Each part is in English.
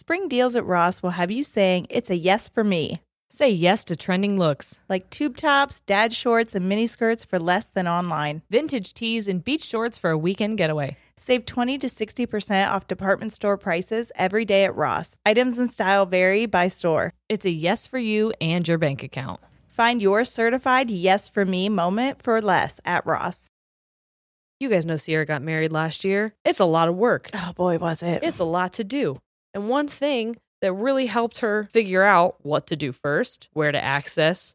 Spring deals at Ross will have you saying it's a yes for me. Say yes to trending looks, like tube tops, dad shorts, and mini skirts for less than online. vintage tees, and beach shorts for a weekend getaway. Save 20 to 60% off department store prices every day at Ross. Items and style vary by store. It's a yes for you and your bank account. Find your certified yes for me moment for less at Ross. You guys know Sierra got married last year. It's a lot of work. Oh boy, was it. It's a lot to do. And one thing that really helped her figure out what to do first, where to access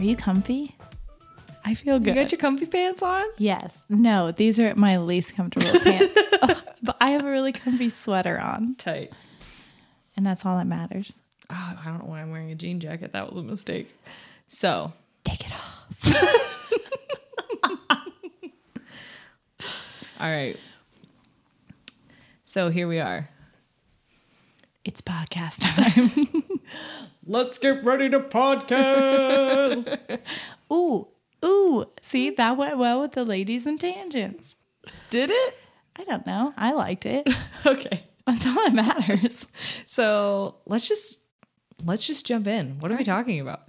Are you comfy? I feel good. You got your comfy pants on? yes. No, these are my least comfortable pants. Oh, but I have a really comfy sweater on, Tight. and that's all that matters. Oh, I don't know why I'm wearing a jean jacket. That was a mistake. So, Take it off. all right. So here we are. It's podcast time. Let's get ready to podcast. ooh, ooh. See, that went well with the ladies and tangents. Did it? I don't know. I liked it. Okay. That's all that matters. So let's just let's just jump in. What are we talking about?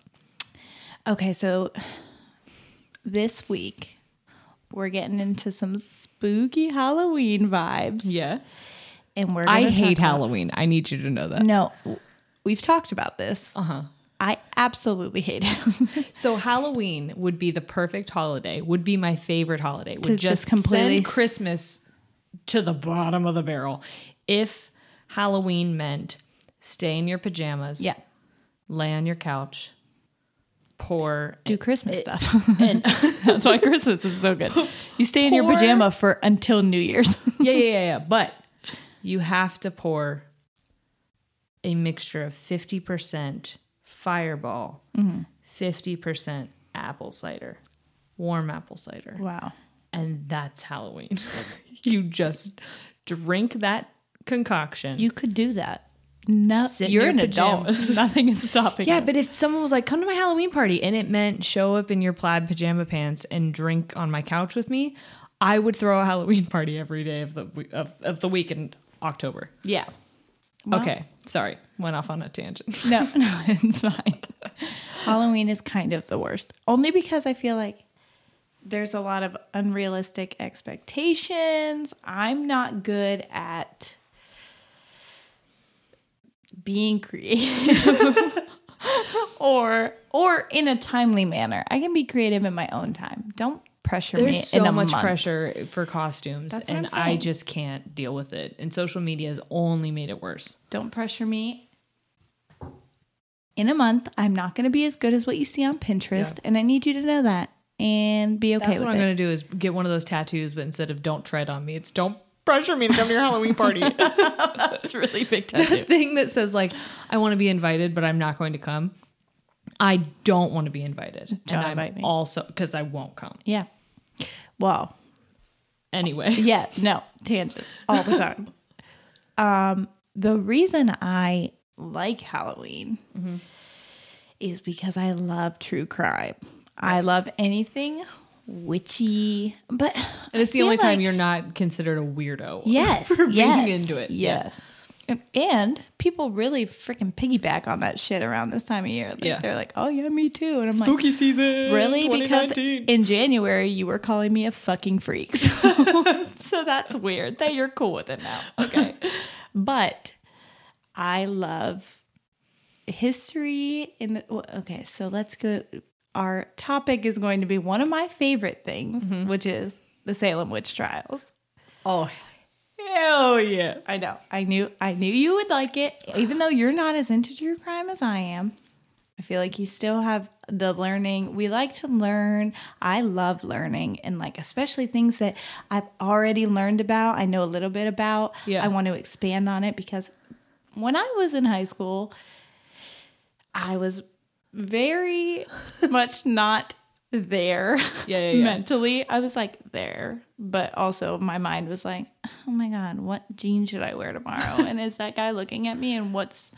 Okay, so this week we're getting into some spooky Halloween vibes. Yeah. And we're I hate Halloween. I need you to know that. No, we've talked about this. Uh huh. I absolutely hate it. So Halloween would be the perfect holiday. Would be my favorite holiday. Would To just, just completely send Christmas to the bottom of the barrel. If Halloween meant stay in your pajamas, yeah. lay on your couch, pour Do Christmas stuff. and That's why Christmas is so good. You stay in your pajama for until New Year's. yeah, yeah, yeah, yeah. But you have to pour a mixture of 50% fireball, 50% apple cider, warm apple cider. wow. And that's Halloween. you just drink that concoction. You could do that. No, Sit you're an adult. Nothing is stopping you. yeah, you. but if someone was like, come to my Halloween party, and it meant show up in your plaid pajama pants and drink on my couch with me, I would throw a Halloween party every day of the of, of the week in October. yeah. Well, okay, sorry, went off on a tangent. No, no, it's fine. Halloween is kind of the worst. Only because I feel like there's a lot of unrealistic expectations. I'm not good at being creative or or in a timely manner. I can be creative in my own time. Don't pressure me There's so much month. pressure for costumes, That's and I just can't deal with it. And social media has only made it worse. Don't pressure me. In a month, I'm not going to be as good as what you see on Pinterest, and I need you to know that and be okay That's with what I'm gonna do is get one of those tattoos, but instead of "Don't tread on me," it's "Don't pressure me to come to your Halloween party." That's really big the thing that says like I want to be invited, but I'm not going to come. I don't want to be invited, Don't and I'm me. also because I won't come Yeah. Well, anyway. yeah, no, tangents all the time. um, the reason I like Halloween is because I love true crime. I love anything witchy, but And it's the only feel time you're not considered a weirdo. yes, for being yes, into it. Yes. And, people really freaking piggyback on that shit around this time of year. Like, Yeah. They're like, oh, yeah, me too. And I'm like, spooky season. Really? Because in January you were calling me a fucking freak. So, so that's weird that you're cool with it now. Okay. but I love history in the well, okay, so let's go our topic is going to be one of my favorite things, mm-hmm. which is the Salem witch trials. oh, hell yeah. I know. I knew I knew you would like it. Even though you're not as into true crime as I am. I feel like you still have the learning. We like to learn. I love learning and like especially things that I've already learned about, I know a little bit about. Yeah. I want to expand on it because when I was in high school, I was very much not there Yeah, yeah, yeah. mentally. I was like there, but also my mind was like, oh my God, what jeans should I wear tomorrow? and is that guy looking at me and what's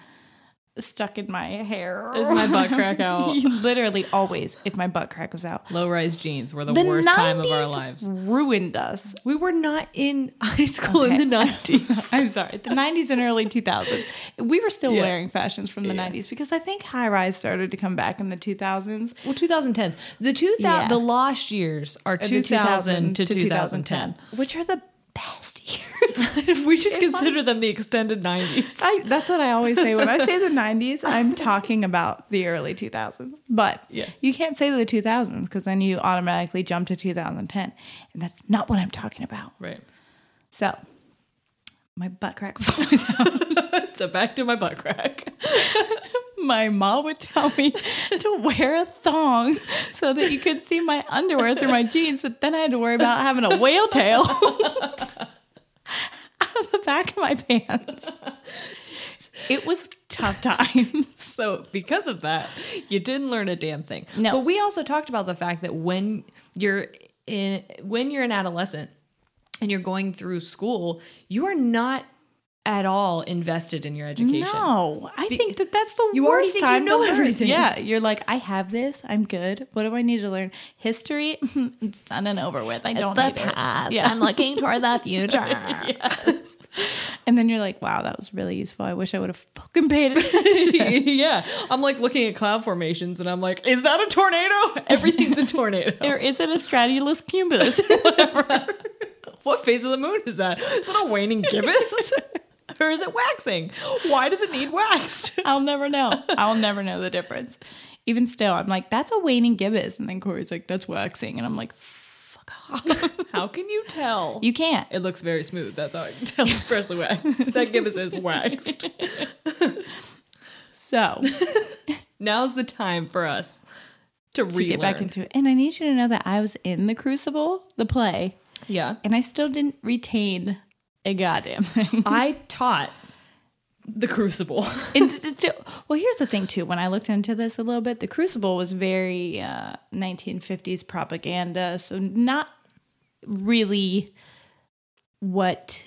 stuck in my hair? Is my butt crack out? Literally always, if my butt crack was out. Low rise jeans were the, The worst time of our lives. Ruined us. We were not in high school Okay. in the 90s. I'm sorry, the 90s and early 2000s. We were still Yeah. wearing fashions from the 90s because I think high rise started to come back in the 2000s. well, 2010s. The 2000 Yeah. the lost years are Uh, 2000 to 2010. which are the best years. we just consider them the extended 90s. I, that's what I always say. When I say the 90s, I'm talking about the early 2000s. But Yeah. you can't say the 2000s because then you automatically jump to 2010. And that's not what I'm talking about. Right. So my butt crack was always out. So back to my butt crack. my mom would tell me to wear a thong so that you could see my underwear through my jeans, but then I had to worry about having a whale tail out of the back of my pants. It was tough times. So because of that, you didn't learn a damn thing. No. But we also talked about the fact that when you're in when you're an adolescent and you're going through school, you are not at all invested in your education. No, I Be- think that that's the You already worst think you time to know learn. everything. Yeah, you're like, I have this. I'm good. What do I need to learn? History. it's done and over with. I don't need it. Past. Yeah. I'm looking toward the future. Yes. And then you're like, wow, that was really useful. I wish I would have fucking paid attention. yeah. I'm like looking at cloud formations and I'm like, is that a tornado? Everything's a tornado. or is it a stratulus cumulus? Whatever. what phase of the moon is that? Is that a waning gibbous? or is it waxing? Why does it need waxed? I'll never know. I'll never know the difference. Even still, I'm like, that's a waning gibbous. And then Corey's like, that's waxing. And I'm like, fuck off. How can you tell? you can't. it looks very smooth. That's how I can tell it's freshly waxed. that gibbous is waxed. So Now's the time for us to, to get back into it. And I need you to know that I was in the Crucible, the play, Yeah. and I still didn't retain a goddamn thing. I taught the crucible. It's, it's well, here's the thing too. When I looked into this a little bit, the Crucible was very uh, 1950s propaganda, so not really what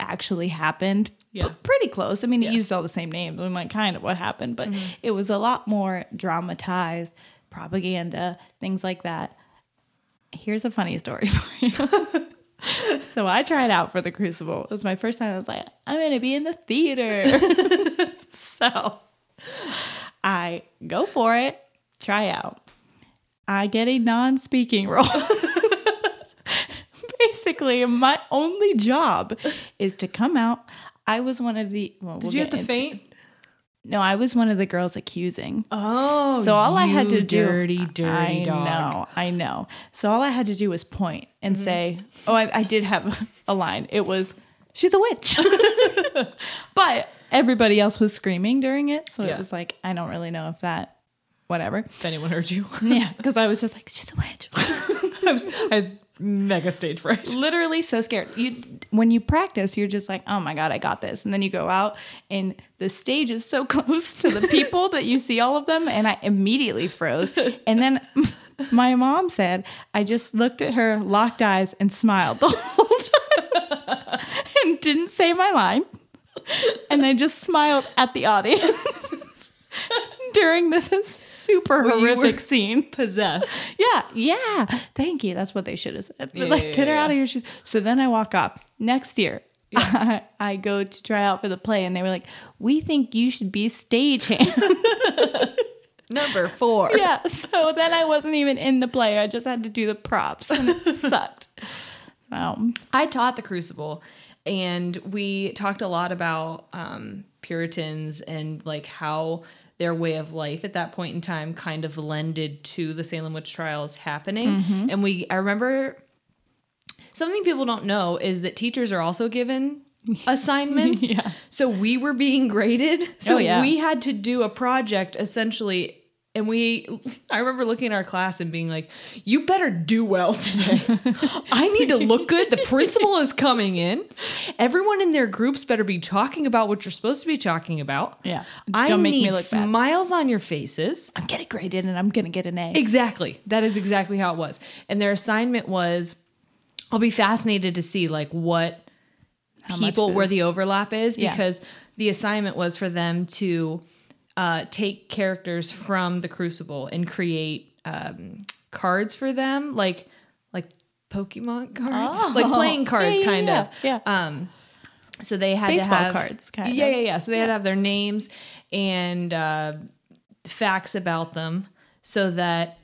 actually happened. Yeah. But pretty close. I mean, Yeah. it used all the same names. I'm like, kind of what happened, but it was a lot more dramatized propaganda, things like that. Here's a funny story for you. so I tried out for the Crucible. It was my first time. I was like, I'm going to be in the theater. so I go for it, try out. I get a non speaking role. Basically, my only job is to come out. I was one of the. Well, Did we'll you have to faint? it. No, I was one of the girls accusing. Oh, So all I had to do, dirty, dirty I dog. know, I know. So all I had to do was point and mm-hmm. say, "Oh, I, I did have a line. It was, she's a witch." but everybody else was screaming during it, so Yeah. it was like, I don't really know if that, whatever. If anyone heard you, Yeah, because I was just like, she's a witch. I was I mega stage fright. Literally so scared. You when you practice, you're just like, oh my god, I got this. And then you go out, and the stage is so close to the people that you see all of them, and I immediately froze. And then my mom said, I just looked at her, locked eyes, and smiled the whole time, and didn't say my line. And I just smiled at the audience. during this super Well, horrific scene. Possessed. Yeah, yeah. Thank you. That's what they should have said. Yeah, like, yeah, get her yeah, out of here. She's, so then I walk up. Next year, I, I go to try out for the play, and they were like, "We think you should be stagehand." Number four. yeah. So then I wasn't even in the play. I just had to do the props, and it sucked. So I taught the Crucible, and we talked a lot about um, Puritans and like how their way of life at that point in time kind of lended to the Salem witch trials happening. Mm-hmm. And we, I remember something people don't know is that teachers are also given assignments. Yeah. So we were being graded. So Oh, yeah. we had to do a project essentially. And we, I remember looking at our class and being like, you better do well today. I need to look good. The principal is coming in. Everyone in their groups better be talking about what you're supposed to be talking about. Yeah. I Don't make me need look bad. smiles on your faces. I'm getting graded, and I'm gonna get an A. Exactly. That is exactly how it was. And their assignment was I'll be fascinated to see like what much people where the overlap is Yeah. because the assignment was for them to uh, take characters from the Crucible and create um, cards for them, like like Pokemon cards, Oh. like playing cards, Yeah, yeah, kind yeah. of. Yeah. Um, so they had Baseball to have cards, kind yeah, of. yeah, yeah. So they had to have their names and uh, facts about them so that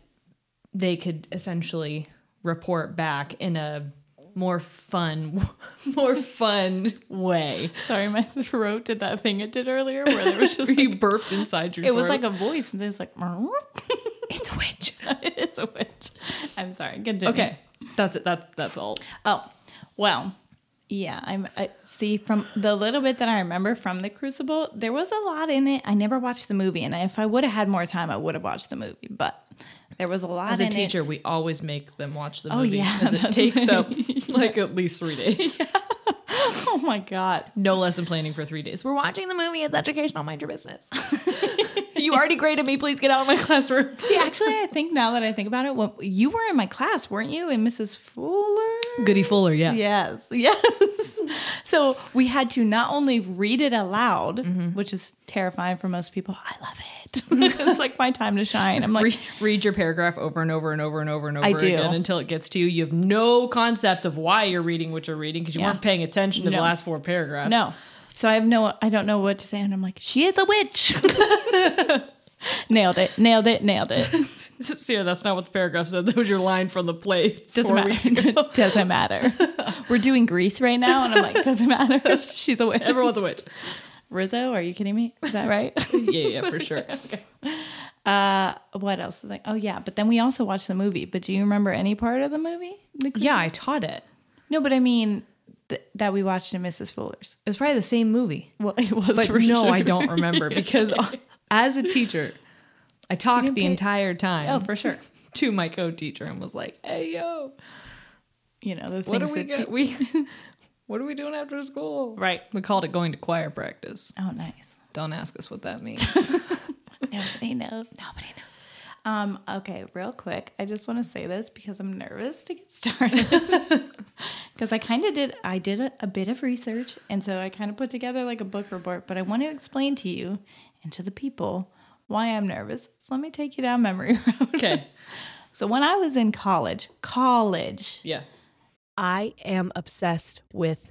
they could essentially report back in a more fun, more fun way. Sorry, my throat did that thing it did earlier, where there was just you like, burped inside your. Throat. It was like a voice, and it was like, it's a witch. it is a witch. I'm sorry. Continue. Okay, that's it. That's that's all. Oh, well, yeah. I'm. I, see, from the little bit that I remember from the Crucible, there was a lot in it. I never watched the movie, and if I would have had more time, I would have watched the movie. But there was a lot As a teacher, It. we always make them watch the Oh, movie yeah, because it takes up like at least three days. Oh my god. No lesson planning for three days. We're watching the movie. It's educational. Mind your business. you already graded me. Please get out of my classroom. See, actually, I think now that I think about it, well, you were in my class, weren't you? And Mrs. Fuller. Goody Fuller, yeah. Yes, yes. so we had to not only read it aloud, Mm-hmm. which is terrifying for most people. I love it. it's like my time to shine. I'm like, Re- read your paragraph over and over and over and over and over I do. again until it gets to you. You have no concept of why you're reading what you're reading because you Yeah. weren't paying attention to the last four paragraphs. no. So I have no, I don't know what to say, and I'm like, she is a witch. nailed it. Nailed it. Nailed it. See, that's not what the paragraph said. That was your line from the play. Doesn't matter. doesn't matter. We're doing Grease right now, and I'm like, doesn't matter. She's a witch. Everyone's a witch. Rizzo. Are you kidding me? Is that right? Yeah, yeah, for sure. okay. Uh, what else was like? Oh yeah, but then we also watched the movie. But do you remember any part of the movie? The Yeah, I taught it. No, but I mean th- that we watched in Mrs. Fuller's. It was probably the same movie. Well, it was But no, sure. I don't remember because as a teacher, I talked the pay- entire time Oh, for sure. to my co-teacher and was like, "Hey, yo, You know those what are we that get? We what are we doing after school?" Right. We called it going to choir practice. Oh, nice. Don't ask us what that means. Nobody knows. Nobody knows. Um. Okay. Real quick, I just want to say this because I'm nervous to get started. Because I kind of did. I did a, a bit of research, and so I kind of put together like a book report. But I want to explain to you and to the people why I'm nervous. So let me take you down memory road. okay. So when I was in college, college. Yeah. I am obsessed with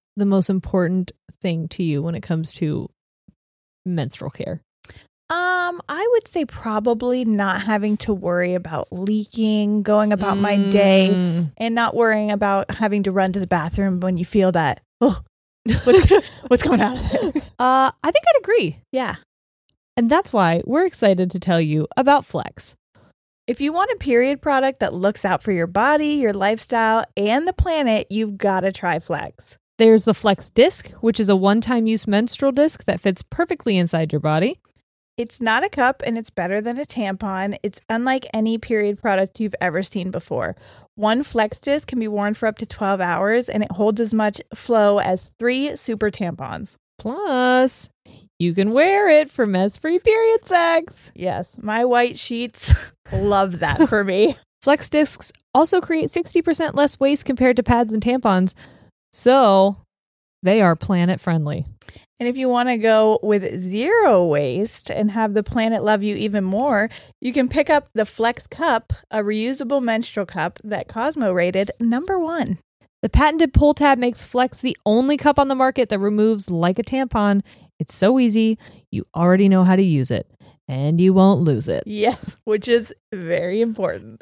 the most important thing to you when it comes to menstrual care? Um, I would say probably not having to worry about leaking, going about my day, Mm. and not worrying about having to run to the bathroom when you feel that. Oh, what's what's going on? Uh, I think I'd agree. Yeah. And that's why we're excited to tell you about Flex. If you want a period product that looks out for your body, your lifestyle, and the planet, you've got to try Flex. There's the Flex Disc, which is a one time use menstrual disc that fits perfectly inside your body. It's not a cup and it's better than a tampon. It's unlike any period product you've ever seen before. One Flex disc can be worn for up to 12 hours and it holds as much flow as three super tampons. Plus, you can wear it for mess free period sex. Yes, my white sheets love that for me. Flex discs also create 60% less waste compared to pads and tampons. So they are planet friendly. And if you want to go with zero waste and have the planet love you even more, you can pick up the Flex Cup, a reusable menstrual cup that Cosmo rated number one. The patented pull tab makes Flex the only cup on the market that removes like a tampon. It's so easy, you already know how to use it, and you won't lose it. Yes, which is very important.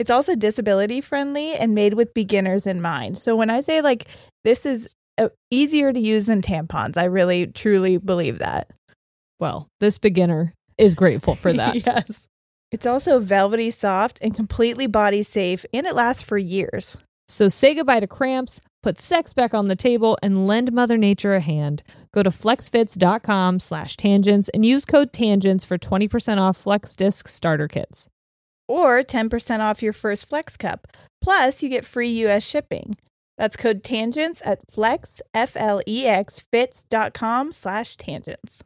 It's also disability friendly and made with beginners in mind. So when I say like this is uh, easier to use than tampons, I really truly believe that. Well, this beginner is grateful for that. yes. It's also velvety soft and completely body safe and it lasts for years. So say goodbye to cramps, put sex back on the table, and lend Mother Nature a hand. Go to flexfits.com slash tangents and use code tangents for 20% off Flex Disc starter kits. Or 10% off your first Flex Cup. Plus, you get free US shipping. That's code tangents at flex, F L E X, fits.com slash tangents.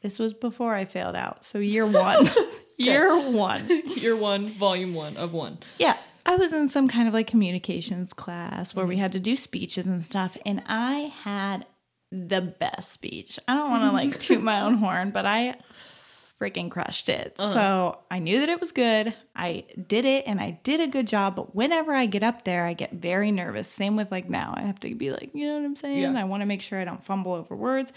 This was before I failed out. So year one. year one. Year one, volume one of one. Yeah. I was in some kind of like communications class where we mm-hmm. had to do speeches and stuff. And I had the best speech. I don't want to like toot my own horn, but I freaking crushed it. Uh-huh. So I knew that it was good. I did it and I did a good job. But whenever I get up there, I get very nervous. Same with like now. I have to be like, you know what I'm saying? Yeah. I want to make sure I don't fumble over words.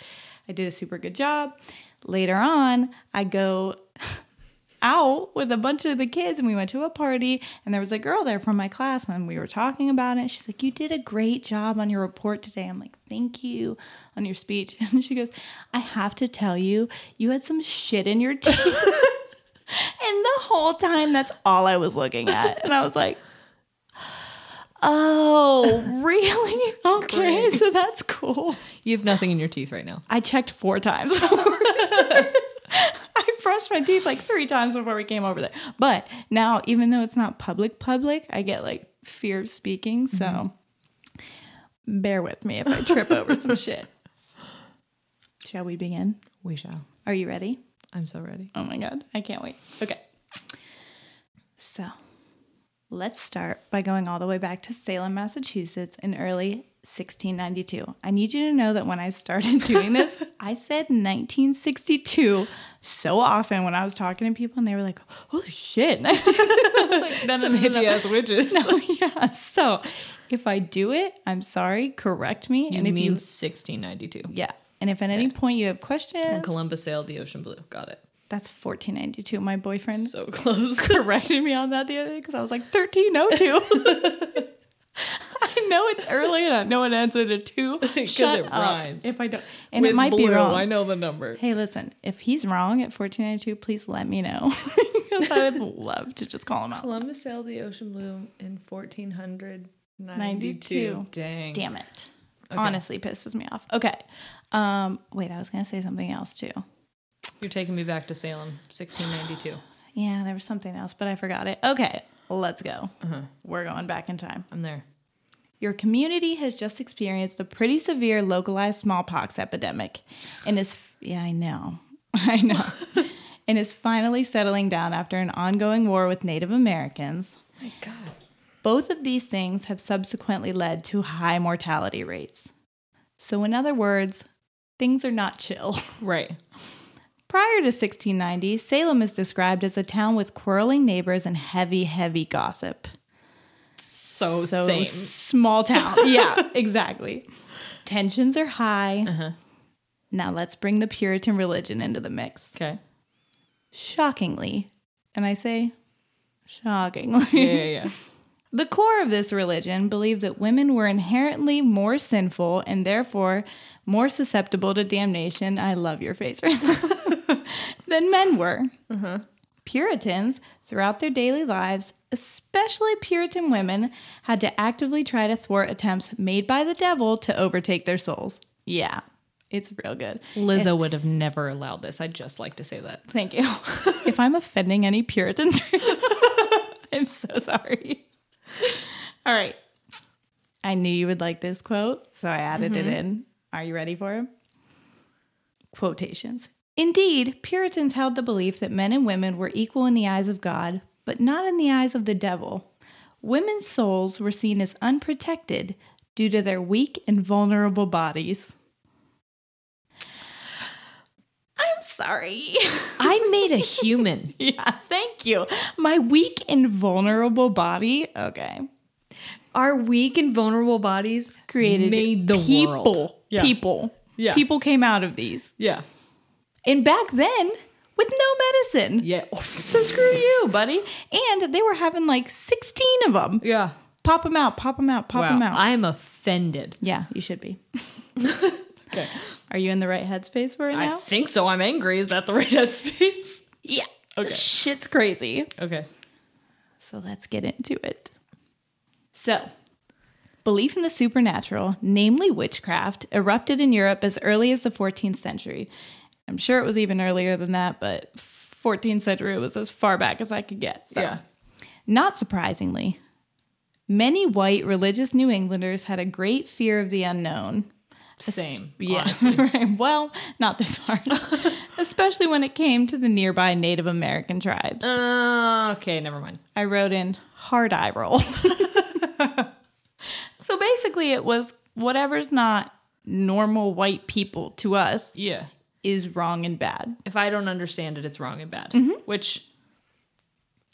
I did a super good job. Later on, I go out with a bunch of the kids and we went to a party and there was a girl there from my class and we were talking about it. She's like, You did a great job on your report today. I'm like, Thank you on your speech. And she goes, I have to tell you, you had some shit in your teeth. and the whole time, that's all I was looking at. And I was like, Oh, really? Okay, so that's cool. You have nothing in your teeth right now. I checked four times. I brushed my teeth like three times before we came over there. But now, even though it's not public, public, I get like fear of speaking. So mm-hmm. bear with me if I trip over some shit. Shall we begin? We shall. Are you ready? I'm so ready. Oh my God, I can't wait. Okay. So let's start by going all the way back to Salem, Massachusetts in early 1692. I need you to know that when I started doing this, I said 1962 so often when I was talking to people and they were like, holy shit. Like, no, Some no, no, no. hippie ass witches. No, yeah. So if I do it, I'm sorry, correct me. You and if mean you, 1692. yeah. And if at any point you have questions, And Columbus sailed the ocean blue. Got it. that's 1492. My boyfriend So close. corrected me on that the other day because I was like 1302. I know it's early and I know it ends at a two. 'Cause Shut it up rhymes. If I don't, and With it might be wrong. I know the number. Hey, listen, if he's wrong at 1492, please let me know because I would love to just call him out. Columbus sailed the ocean blue in 1492. 92. Dang. Damn it. Honestly, pisses me off. Okay. Um, wait, I was gonna say something else too. You're taking me back to Salem, 1692. Yeah, there was something else, but I forgot it. Okay, let's go. Uh-huh. We're going back in time. I'm there. Your community has just experienced a pretty severe localized smallpox epidemic and is yeah, I know. I know. and is finally settling down after an ongoing war with Native Americans. My God. Both of these things have subsequently led to high mortality rates. So in other words, things are not chill. Right. Prior to 1690, Salem is described as a town with quarreling neighbors and heavy, heavy gossip. So, So same. small town. yeah, exactly. Tensions are high. Uh-huh. Now let's bring the Puritan religion into the mix. Okay. Shockingly, and I say shockingly, Yeah, yeah, yeah. the core of this religion believed that women were inherently more sinful and therefore more susceptible to damnation. I love your face right now. than men were. Puritans, throughout their daily lives, especially Puritan women, had to actively try to thwart attempts made by the devil to overtake their souls. Yeah, it's real good. Lizzo would have never allowed this. I'd just like to say that. Thank you. if I'm offending any Puritans, I'm so sorry. All right. I knew you would like this quote, so I added it mm-hmm. in. Are you ready for it? Quotations. Indeed, Puritans held the belief that men and women were equal in the eyes of God, but not in the eyes of the devil. Women's souls were seen as unprotected due to their weak and vulnerable bodies. I'm sorry. I made a human. Yeah, thank you. My weak and vulnerable body. Okay. Our weak and vulnerable bodies Created made the people. world. Yeah. People. Yeah. People came out of these. Yeah. And back then, with no medicine. Yeah. So screw you, buddy. And they were having like 16 of them. Yeah. Pop them out, pop them out, pop wow. them out. I'm offended. yeah, you should be. Okay. Are you in the right headspace for it I now? think so. I'm angry. Is that the right headspace? yeah. Okay. Shit's crazy. Okay. So let's get into it. So, belief in the supernatural, namely witchcraft, erupted in Europe as early as the 14th century. I'm sure it was even earlier than that, but 14th century was as far back as I could get. So. Yeah. Not surprisingly, many white religious New Englanders had a great fear of the unknown. Same. Yeah, right. Well, not this part, especially when it came to the nearby Native American tribes. Uh, okay, never mind. I wrote in hard eye roll. so basically, it was whatever's not normal white people to us Yeah. Is wrong and bad. If I don't understand it, it's wrong and bad. Which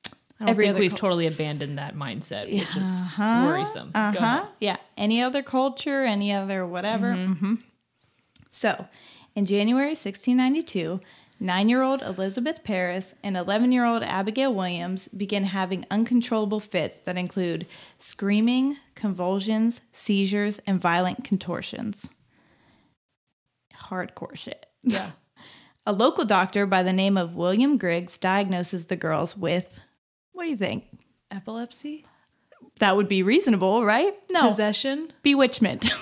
I don't Every think we've cul- totally abandoned that mindset, which is Uh-huh, worrisome. Uh-huh. Yeah. Any other culture, any other whatever. hmm So, in January 1692, Nine year old Elizabeth Parris and 11 year old Abigail Williams begin having uncontrollable fits that include screaming, convulsions, seizures, and violent contortions. Hardcore shit. Yeah. A local doctor by the name of William Griggs diagnoses the girls with what do you think? Epilepsy? That would be reasonable, right? No. Possession? Bewitchment.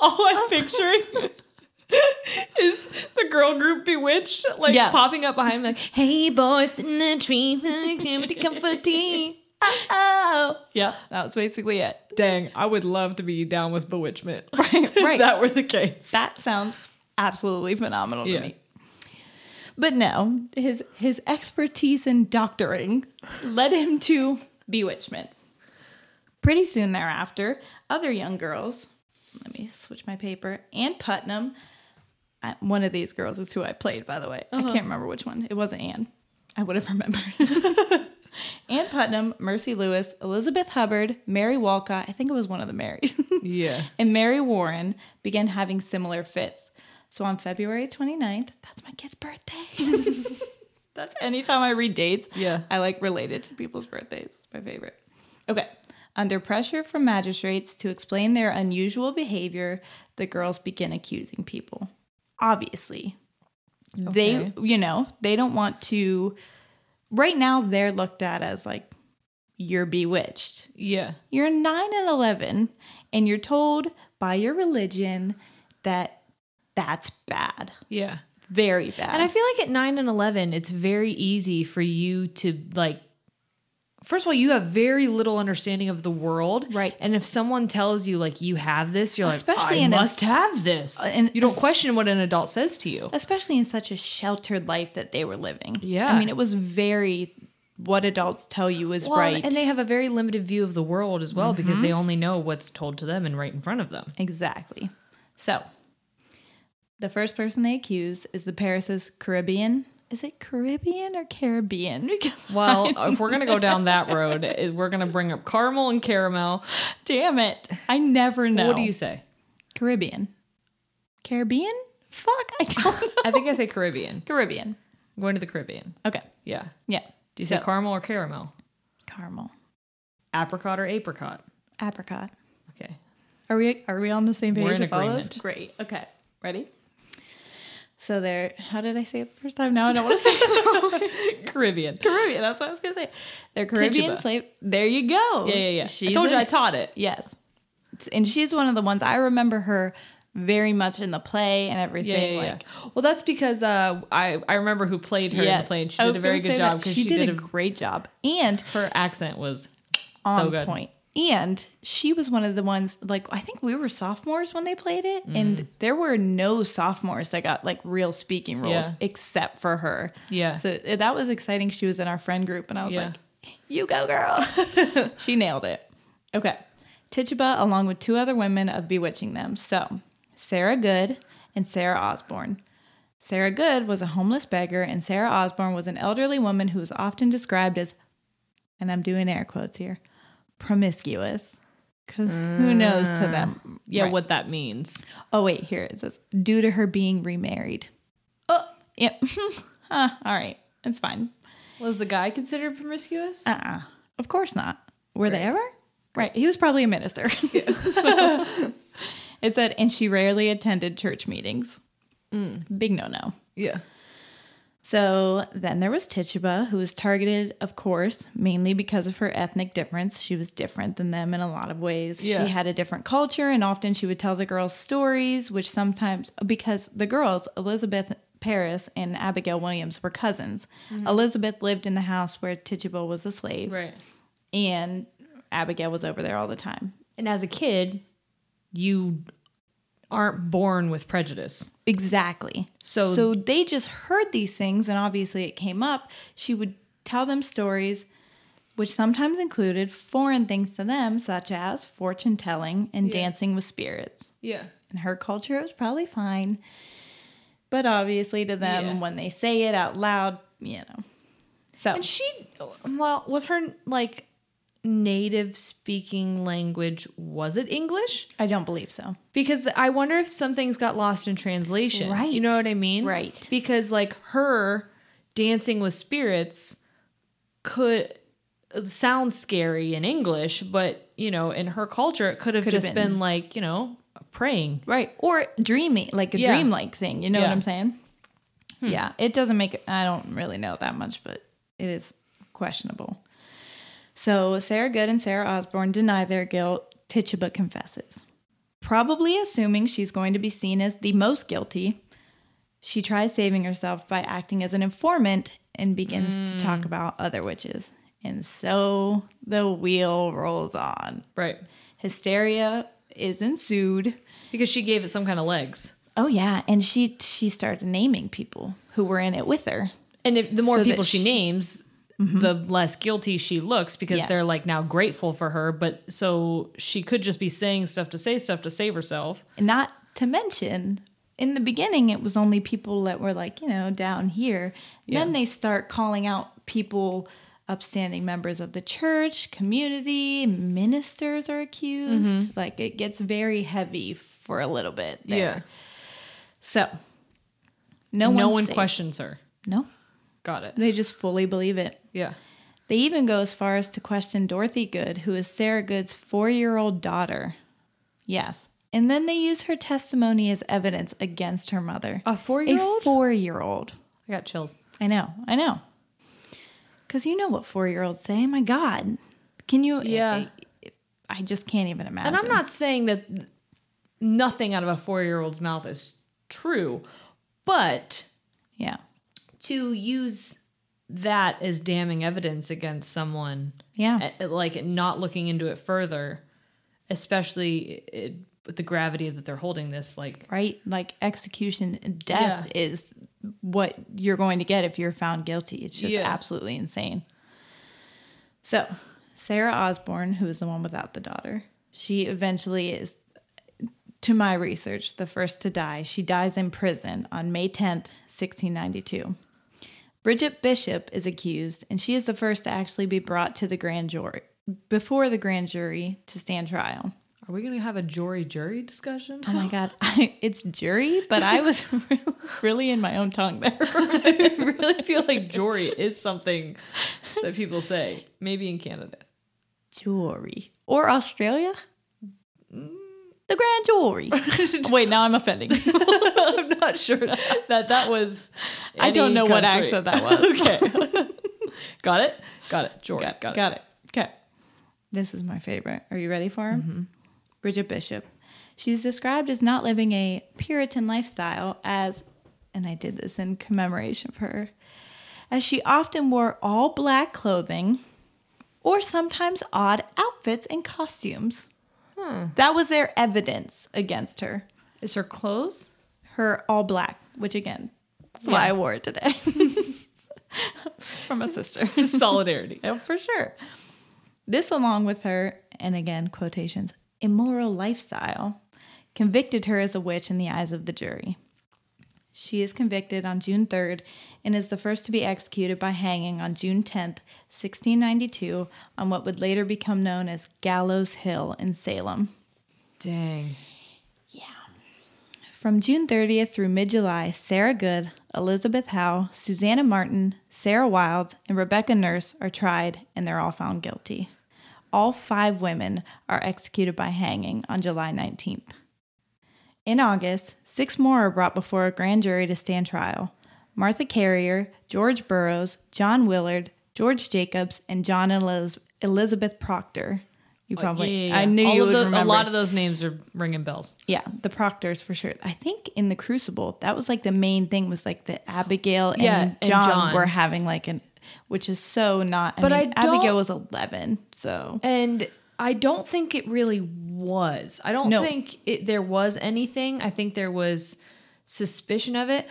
All I'm picturing is the girl group Bewitched, like Yeah. popping up behind me, like, "Hey boys in the tree, to come for tea." Oh. Yeah, that was basically it. Dang, I would love to be down with bewitchment. Right, if right. that were the case. That sounds absolutely phenomenal to Yeah. me. But no, his his expertise in doctoring led him to bewitchment. Pretty soon thereafter, other young girls, let me switch my paper, Ann Putnam, I, one of these girls is who I played, by the way. I uh-huh. can't remember which one. It wasn't Anne. I would have remembered. Ann Putnam, Mercy Lewis, Elizabeth Hubbard, Mary Walcott, I think it was one of the Marys, yeah. and Mary Warren began having similar fits. So on February 29th, that's my kid's birthday. that's anytime I read dates, Yeah. I like related to people's birthdays. It's my favorite. Okay. Under pressure from magistrates to explain their unusual behavior, the girls begin accusing people. Obviously, They, you know, they don't want to. Right now, they're looked at as like, you're bewitched. Yeah. You're 9 and 11, and you're told by your religion that that's bad. Yeah. Very bad. And I feel like at 9 and 11, it's very easy for you to like First of all, you have very little understanding of the world, Right. And if someone tells you like you have this, you're Especially like, I in a- must have this, Uh, and you don't es- question what an adult says to you. especially in such a sheltered life that they were living. Yeah. I mean, it was very what adults tell you is Well, right. and they have a very limited view of the world as well because they only know what's told to them and right in front of them. exactly. So, the first person they accuse is the Parris's Caribbean. Is it Caribbean or Caribbean? Because Well, if we're gonna go down that road, we're gonna bring up caramel and caramel. damn it, I never know. What do you say? Caribbean? Caribbean? Fuck, I don't know. I think I say Caribbean. Caribbean. I'm going to the Caribbean. Okay. Yeah. Yeah. Do you say caramel or caramel? Caramel. Apricot or apricot? Apricot. Okay. Are we are we on the same page We're in agreement. Great. Okay. Ready? So there how did I say it the first time? Now I don't want to say it. Caribbean. Caribbean. That's what I was gonna say. They're Caribbean Tituba. slave. There you go. Yeah, yeah, yeah. I She's told you I taught it. Yes. And she's one of the ones I remember her very much in the play and everything. Yeah, yeah, yeah. Well, that's because uh, I I remember who played her in the play, and she did a very good job because she, she, did, did, a great job. And her accent was on so good. point. And she was one of the ones like I think we were sophomores when they played it, Mm. and there were no sophomores that got like real speaking roles Yeah. except for her. Yeah. so uh, that was exciting. She was in our friend group, and I was Yeah. like, "You go, girl!" she nailed it. Okay, Tituba, along with two other women, of bewitching them. So Sarah Good and Sarah Osborne. Sarah Good was a homeless beggar, and Sarah Osborne was an elderly woman who was often described as, and I'm doing air quotes here, promiscuous. Because who knows to them? Yeah, Right. what that means. Oh, wait, here it says, due to her being remarried. Oh, Yep. huh, all right. It's fine. was the guy considered promiscuous? Uh uh Of course not. Were they ever? Right. He was probably a minister. it said, and she rarely attended church meetings. Big no no. Yeah. So then there was Tituba, who was targeted, of course, mainly because of her ethnic difference. She was different than them in a lot of ways. Yeah. She had a different culture, and often she would tell the girls stories, which sometimes, because the girls, Elizabeth Parris and Abigail Williams, were cousins. Mm-hmm. Elizabeth lived in the house where Tituba was a slave, Right. and Abigail was over there all the time. And as a kid, you aren't born with prejudice. Exactly. So- so they just heard these things and obviously it came up. She would tell them stories which sometimes included foreign things to them such as fortune telling and dancing with spirits. Yeah. In her culture it was probably fine. But obviously to them Yeah. when they say it out loud, you know. So And she, well, was her like native speaking language was it English? I don't believe so. Because the, I wonder if some things got lost in translation. Right. You know what I mean? Right. Because like her dancing with spirits could sound scary in English, but you know, in her culture, it could have Could have just been. been. like you know praying. Right. Or dreamy, like a Yeah. dreamlike thing. You know what I'm saying? Hmm. Yeah. It doesn't make it, I don't really know that much, but it is questionable. So Sarah Good and Sarah Osborne deny their guilt. Tituba confesses. Probably assuming she's going to be seen as the most guilty, she tries saving herself by acting as an informant and begins to talk mm. about other witches. And so the wheel rolls on. Right. Hysteria is ensued. Because she gave it some kind of legs. Oh yeah, and she she started naming people who were in it with her. And if, the more So people she, she- names, the mm-hmm. less guilty she looks because Yes. they're like now grateful for her. But so she could just be saying stuff to say stuff to save herself. Not to mention, in the beginning, it was only people that were like you know down here. Then they start calling out people, upstanding members of the church, community, ministers are accused. Mm-hmm. Like it gets very heavy for a little bit. There. So, no, No one safe. questions her. No, Got it. they just fully believe it. Yeah. They even go as far as to question Dorothy Good, who is Sarah Good's four year old daughter. Yes. And then they use her testimony as evidence against her mother. A four-year-old? A four year old. I got chills. I know. I know. Because you know what four year olds say. My God. Can you? Eh, yeah. I, I just can't even imagine. And I'm not saying that nothing out of a four year old's mouth is true, but Yeah. To use that as damning evidence against someone, Yeah. like not looking into it further, especially it, with the gravity that they're holding this, like, right? Like execution and death is what you're going to get if you're found guilty. It's just Yeah. absolutely insane. So, Sarah Osborne, who is the one without the daughter, she eventually is, to my research, the first to die. She dies in prison on May 10th, 1692. Bridget Bishop is accused, and she is the first to actually be brought to the grand jury before the grand jury to stand trial. are we going to have a jury jury discussion? Oh my god, I, it's jury, but I was really, really in my own tongue there. I really feel like jury is something that people say, maybe in Canada. Jury or Australia, mm, the grand jury. Wait, now I'm offending. people. I'm not sure that that was. I don't know what accent that was. okay. got it. Got it. Jury. got, got, it. got it. Okay, this is my favorite. Are you ready for him? Mm-hmm. Bridget Bishop. She's described as not living a Puritan lifestyle, as, and I did this in commemoration of her, as she often wore all black clothing or sometimes odd outfits and costumes. That was their evidence against her. Is her clothes? Her all black, which again, that's why I wore it today. From a sister. Solidarity. Oh, for sure. This, along with her, and again, quotations, immoral lifestyle, convicted her as a witch in the eyes of the jury. She is convicted on June 3rd and is the first to be executed by hanging on June 10th, 1692, on what would later become known as Gallows Hill in Salem. Dang. Yeah. From June 30th through mid July, Sarah Good, Elizabeth Howe, Susanna Martin, Sarah Wild, and Rebecca Nurse are tried and they're all found guilty. All five women are executed by hanging on July 19th. In August, six more are brought before a grand jury to stand trial Martha Carrier, George Burroughs, John Willard, George Jacobs, and John and Eliz- Elizabeth Proctor. You oh, probably, Yeah, yeah, I knew All you would remember. A lot of those names are ringing bells. Yeah, the proctors for sure. I think in the Crucible, that was like the main thing was like the Abigail and, Yeah, John, and John. were having like an, which is so not. I But mean, I Abigail was eleven, so And I don't think it really was. I don't No. think it, there was anything. I think there was suspicion of it.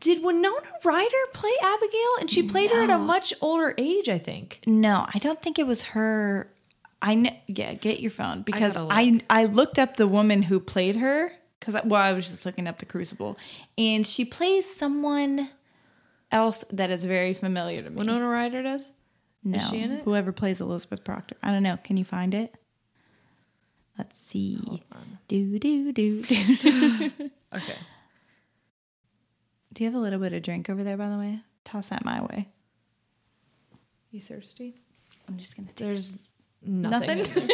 Did Winona Ryder play Abigail? And she played her at a much older age, I think. no, I don't think it was her. I kn- yeah, get your phone because gotta I I looked up the woman who played her because well I was just looking up the Crucible and she plays someone else that is very familiar to me. Winona Ryder does? No. she in it? Whoever plays Elizabeth Proctor. I don't know. Can you find it? Let's see. Do do do do. do. Okay. Do you have a little bit of drink over there, by the way? Toss that my way. You thirsty? I'm just gonna take There's nothing. nothing. in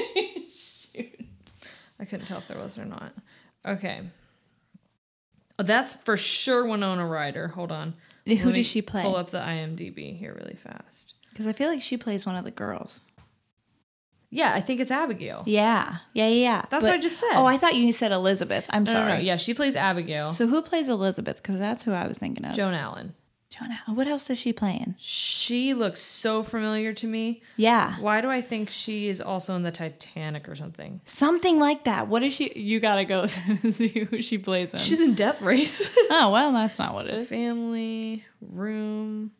there. I couldn't tell if there was or not. Okay. Oh, that's for sure Winona Ryder. Hold on. Who does she play? Pull up the IMDb here really fast. Because I feel like she plays one of the girls. Yeah, I think it's Abigail. Yeah, yeah, yeah. yeah. That's what I just said. Oh, I thought you said Elizabeth. I'm No, no, sorry. no. Yeah, she plays Abigail. So who plays Elizabeth? Because that's who I was thinking of. Joan Allen. Jonah. What else is she playing? She looks so familiar to me. Yeah, Why do I think she is also in the Titanic or something? something like that. What is she? You gotta go see who she plays in. She's in Death Race. oh well, that's not what it is. Family, Room,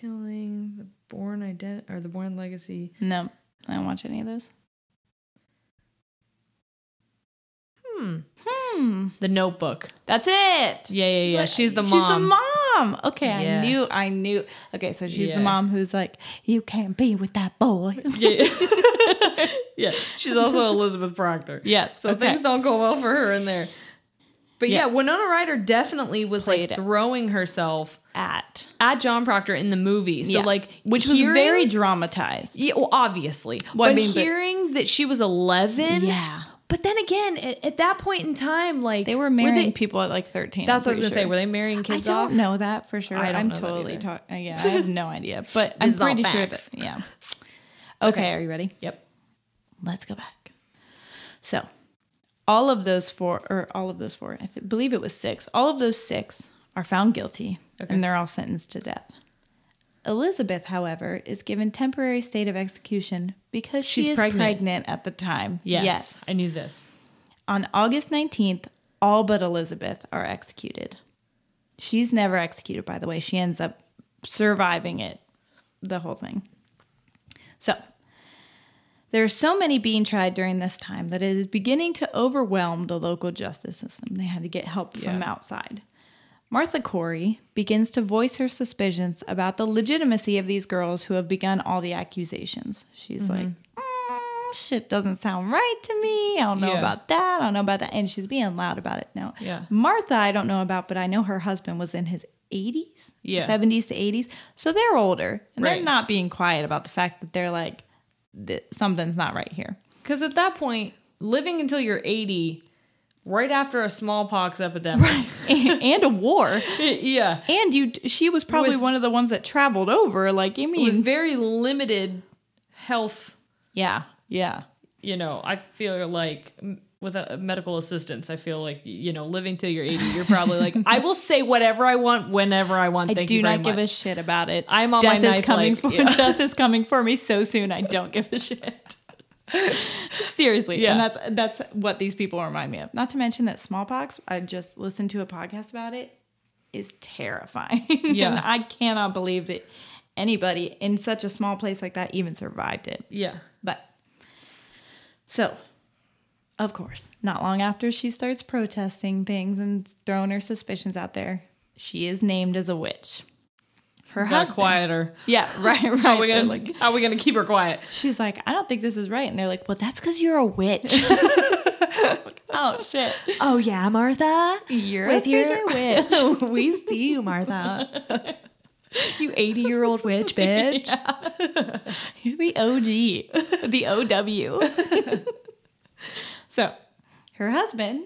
Killing, The Bourne Ident or The Bourne Legacy. No, I don't watch any of those. Hmm. Hmm. The Notebook. That's it. Yeah, yeah, yeah. She's the mom. She's the mom. Okay, Yeah. I knew. I knew. Okay, so she's Yeah. the mom who's like, you can't be with that boy. Yeah. yeah. She's also Elizabeth Proctor. Yes, So okay. things don't go well for her in there. But yeah, Winona Ryder definitely was Played like it. throwing herself At at John Proctor in the movie. So Yeah. like which was hearing- very dramatized. Yeah, well, obviously. Well, I but mean, but- hearing that she was 11. Yeah. But then again, at, at that point in time, like They were marrying they- people at like 13. That's what I was gonna say. Were they marrying kids? I kids don't off? know that for sure. I don't I'm know that totally either. talking. Uh, yeah, I have no idea, but I'm This is all pretty sure facts. that. Yeah. Okay, are you ready? Yep. Let's go back. So, all of those four, or all of those four, I th- believe it was six. All of those six are found guilty, and they're all sentenced to death. Elizabeth, however, is given temporary state of execution because she She's is pregnant. pregnant. at the time. Yes. yes. I knew this. On August 19th, all but Elizabeth are executed. She's never executed, by the way. She ends up surviving it, the whole thing. So, there are so many being tried during this time that it is beginning to overwhelm the local justice system. They had to get help from outside. Martha Corey begins to voice her suspicions about the legitimacy of these girls who have begun all the accusations. She's like, "Mm, shit doesn't sound right to me. I don't know Yeah. about that. I don't know about that. And she's being loud about it now. Yeah. Martha, I don't know about, but I know her husband was in his 80s, Yeah. 70s to 80s. So they're older and they're not being quiet about the fact that they're like, something's not right here. Because at that point, living until you're 80, right after a smallpox epidemic. and, and a war. yeah. And you, she was probably With- one of the ones that traveled over. Like, I With mean, very limited health, yeah, yeah. you know, I feel like with a medical assistance, I feel like, you know, living till you're 80, you're probably like, I will say whatever I want whenever I want. I do you very not give a shit about it. I'm on my death is knife, coming like, for yeah. death is coming for me so soon. I don't give a shit. Seriously, Yeah. and that's that's what these people remind me of. Not to mention that smallpox. I just listened to a podcast about it. Is terrifying. Yeah. and I cannot believe that anybody in such a small place like that even survived it. Yeah. But so, of course, not long after she starts protesting things and throwing her suspicions out there, she is named as a witch. Her Got husband, quieter. yeah, right, right. How are we They're gonna like, how are we gonna keep her quiet? she's like, I don't think this is right, and they're like, well, that's because you're a witch. oh shit, Oh yeah, Martha. you're With a your- witch. we see you, Martha. you 80 year old witch bitch. You're the OG, the OW. so, her husband.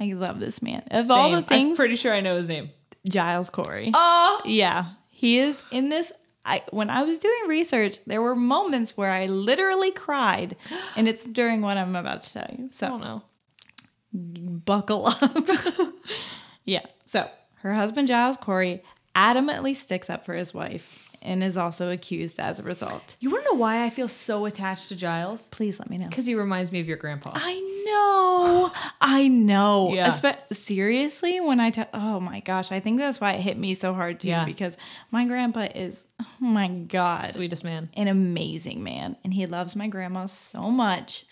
I love this man. Of all the things, I'm pretty sure I know his name. Giles Corey. Oh, Yeah, he is in this. I when I was doing research, there were moments where I literally cried, and it's during what I'm about to tell you. So buckle up. yeah. So her husband Giles Corey adamantly sticks up for his wife and is also accused as a result. You want to know why I feel so attached to Giles? Please let me know. Because he reminds me of your grandpa. I know. I know. Yeah. Espe- seriously, when I tell, oh my gosh, I think that's why it hit me so hard too, Yeah. because my grandpa is, oh my God, Sweetest man. an amazing man. And he loves my grandma so much.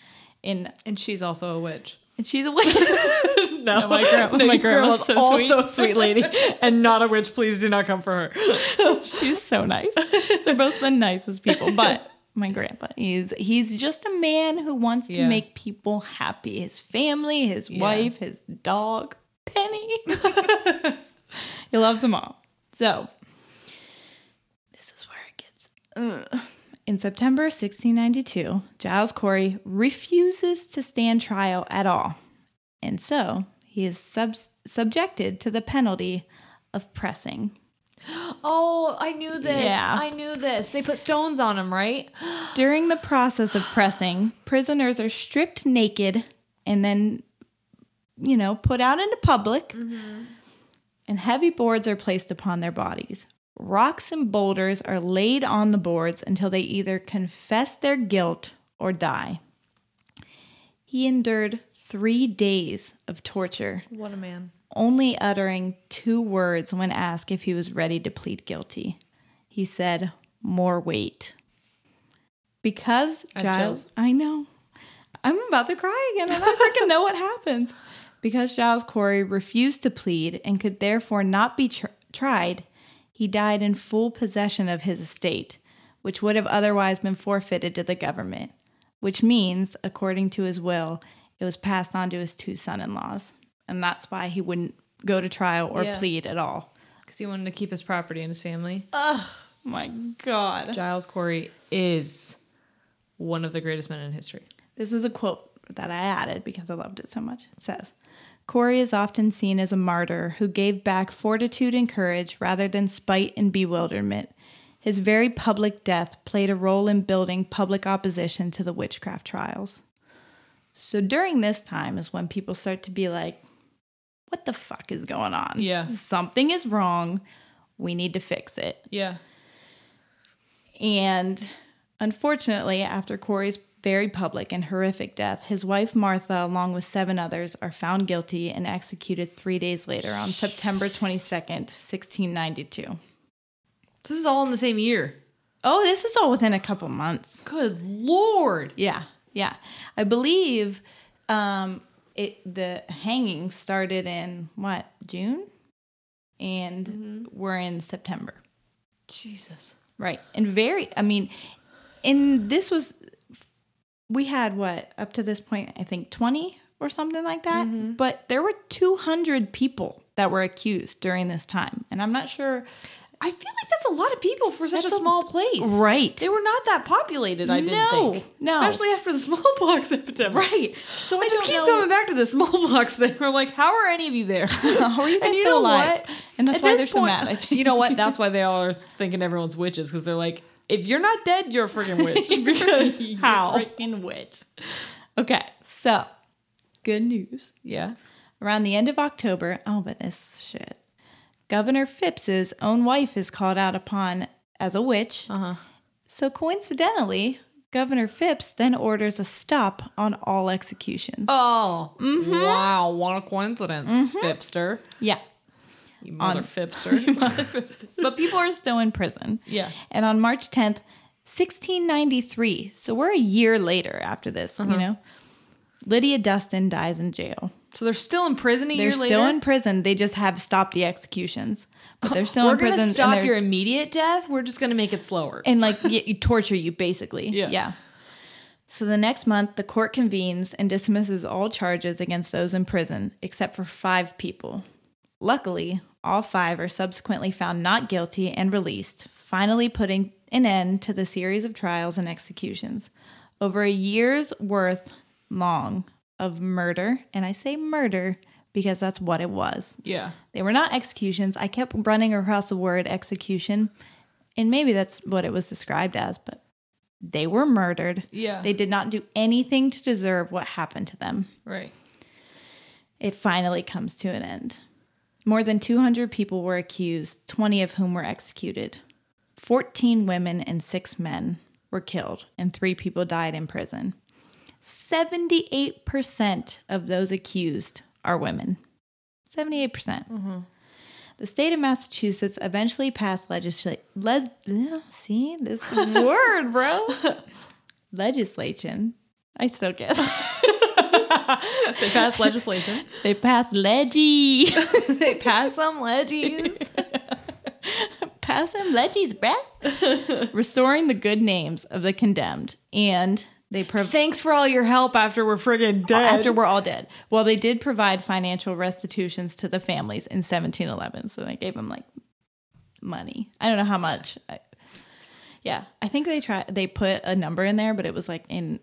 And, And she's also a witch. and she's a witch. No, my grandma- no, my your grandma's so also sweet. a sweet lady and not a witch. Please do not come for her. She's so nice. They're both the nicest people. But my grandpa, he's he's just a man who wants to Yeah. make people happy. His family, his wife, his dog, Penny. he loves them all. So this is where it gets. ugh. In September 1692, Giles Corey refuses to stand trial at all, and so he is sub- subjected to the penalty of pressing. Oh, I knew this. Yeah. I knew this. They put stones on him, right? During the process of pressing, prisoners are stripped naked and then, you know, put out into public, mm-hmm. and heavy boards are placed upon their bodies. Rocks and boulders are laid on the boards until they either confess their guilt or die. He endured three days of torture, What a man. only uttering two words when asked if he was ready to plead guilty. He said, More weight. Because Giles. I know. I'm about to cry again. and I don't freaking know what happens. Because Giles Corey refused to plead and could therefore not be tr- tried, he died in full possession of his estate, which would have otherwise been forfeited to the government, which means, according to his will, it was passed on to his two son in laws. And that's why he wouldn't go to trial or Yeah. plead at all. Because he wanted to keep his property and his family. Oh my God. Giles Corey is one of the greatest men in history. This is a quote that I added because I loved it so much. It says, Corey is often seen as a martyr who gave back fortitude and courage rather than spite and bewilderment. His very public death played a role in building public opposition to the witchcraft trials. So during this time is when people start to be like, what the fuck is going on? Yeah. Something is wrong. We need to fix it. Yeah. And unfortunately, after Corey's very public and horrific death, his wife Martha, along with seven others, are found guilty and executed three days later on September 22nd, 1692. This is all in the same year. Oh, this is all within a couple months. Good lord. Yeah, yeah. I believe um, it the hanging started in what June, and we're in September. Jesus. Right. And very, I mean, and this was, we had what, up to this point, I think 20 or something like that. But there were 200 people that were accused during this time. And I'm not sure. I feel like that's a lot of people for such That's a a- small place. Right. They were not that populated, I didn't No, think. no. Especially after the smallpox epidemic. Right. So I, I just keep know- coming back to the smallpox thing. I'm like, how are any of you there? How are you guys And you still alive? what? And that's At why they're so mad, I think. You know what? That's why they all are thinking everyone's witches because they're like, if you're not dead, you're a freaking witch. Because how? Freaking witch. Okay. So, good news. Yeah. Around the end of October, oh, but this shit. Governor Phips's own wife is called out upon as a witch. Uh-huh. So coincidentally, Governor Phipps then orders a stop on all executions. Oh, wow! What a coincidence, Fipster. Yeah. You mother On- Fipster. But people are still in prison. Yeah. And on March 10th, 1693, so we're a year later after this, Uh-huh. you know, Lydia Dustin dies in jail. So they're still in prison a They're year still in prison. They just have stopped the executions. But they're still We're in prison. gonna stop your immediate death. We're just gonna make it slower. and like y- torture you basically. Yeah. Yeah. So the next month, the court convenes and dismisses all charges against those in prison, except for five people. Luckily, all five are subsequently found not guilty and released, finally putting an end to the series of trials and executions. Over a year's worth long of murder, and I say murder because that's what it was. yeah. They were not executions. I kept running across the word execution, and maybe that's what it was described as, but they were murdered. Yeah. They did not do anything to deserve what happened to them. Right. It finally comes to an end. More than 200 people were accused, 20 of whom were executed. 14 women and 6 men were killed, and 3 people died in prison. 78% of those accused are women. 78%. percent mm-hmm. The state of Massachusetts eventually passed legislation. Yeah, see this word, bro. legislation. I still guess. they passed legislation. They passed leggy. they passed some leggies. Pass them leggies, bruh. Restoring the good names of the condemned. And they prov- Thanks for all your help after we're friggin' dead. after we're all dead. Well, they did provide financial restitutions to the families in 1711. So they gave them like money. I don't know how much. I, yeah, I think they tried. They put a number in there, but it was like in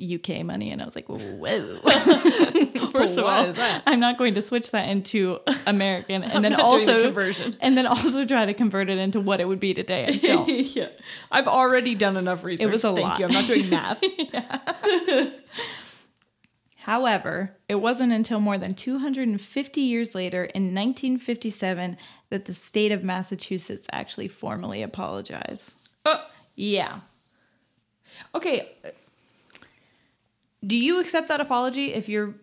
UK money, and I was like, whoa. First of all. I'm not going to switch that into American, and then not doing the also conversion. and then also try to convert it into what it would be today. I don't. yeah, I've already done enough research. It was a Thank lot. you. I'm not doing math. However, it wasn't until more than 250 years later, in 1957, that the state of Massachusetts actually formally apologized. Oh, Yeah. okay. Do you accept that apology if you're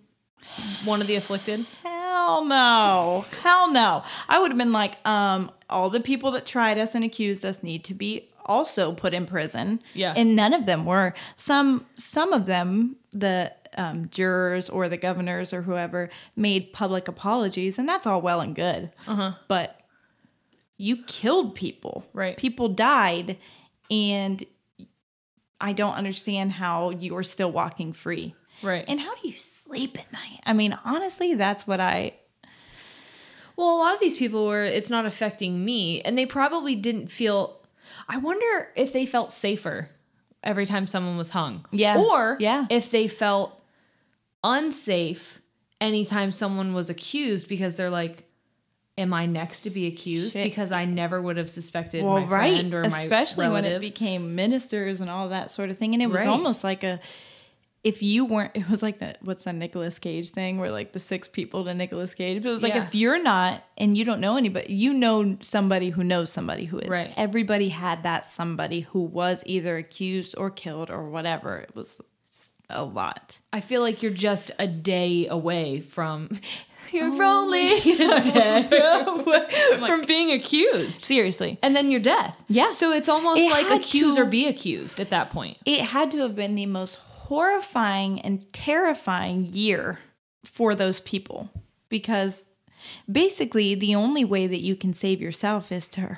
one of the afflicted? Hell no. Hell no. I would have been like, um, all the people that tried us and accused us need to be also put in prison. Yeah. And none of them were. Some some of them, the um, jurors or the governors or whoever, made public apologies, and that's all well and good. Uh-huh. But you killed people. Right. People died, and I don't understand how you're still walking free. Right. And how do you sleep at night? I mean, honestly, that's what I. Well, a lot of these people were, it's not affecting me. And they probably didn't feel, I wonder if they felt safer every time someone was hung. Yeah. Or Yeah. if they felt unsafe anytime someone was accused because they're like, Am I next to be accused? Shit. Because I never would have suspected Well, my right. friend or my Especially when it became ministers and all that sort of thing. And it was Right. almost like a. If you weren't, it was like that. What's that Nicolas Cage thing where like the six people to Nicolas Cage? But it was like Yeah. if you're not and you don't know anybody, you know somebody who knows somebody who is. Right. Everybody had that somebody who was either accused or killed or whatever. It was a lot. I feel like you're just a day away from you're Oh only a day away from being accused. Seriously. And then your death. Yeah. So it's almost It like accuse to- or be accused at that point. it had to have been the most horrifying and terrifying year for those people because basically the only way that you can save yourself is to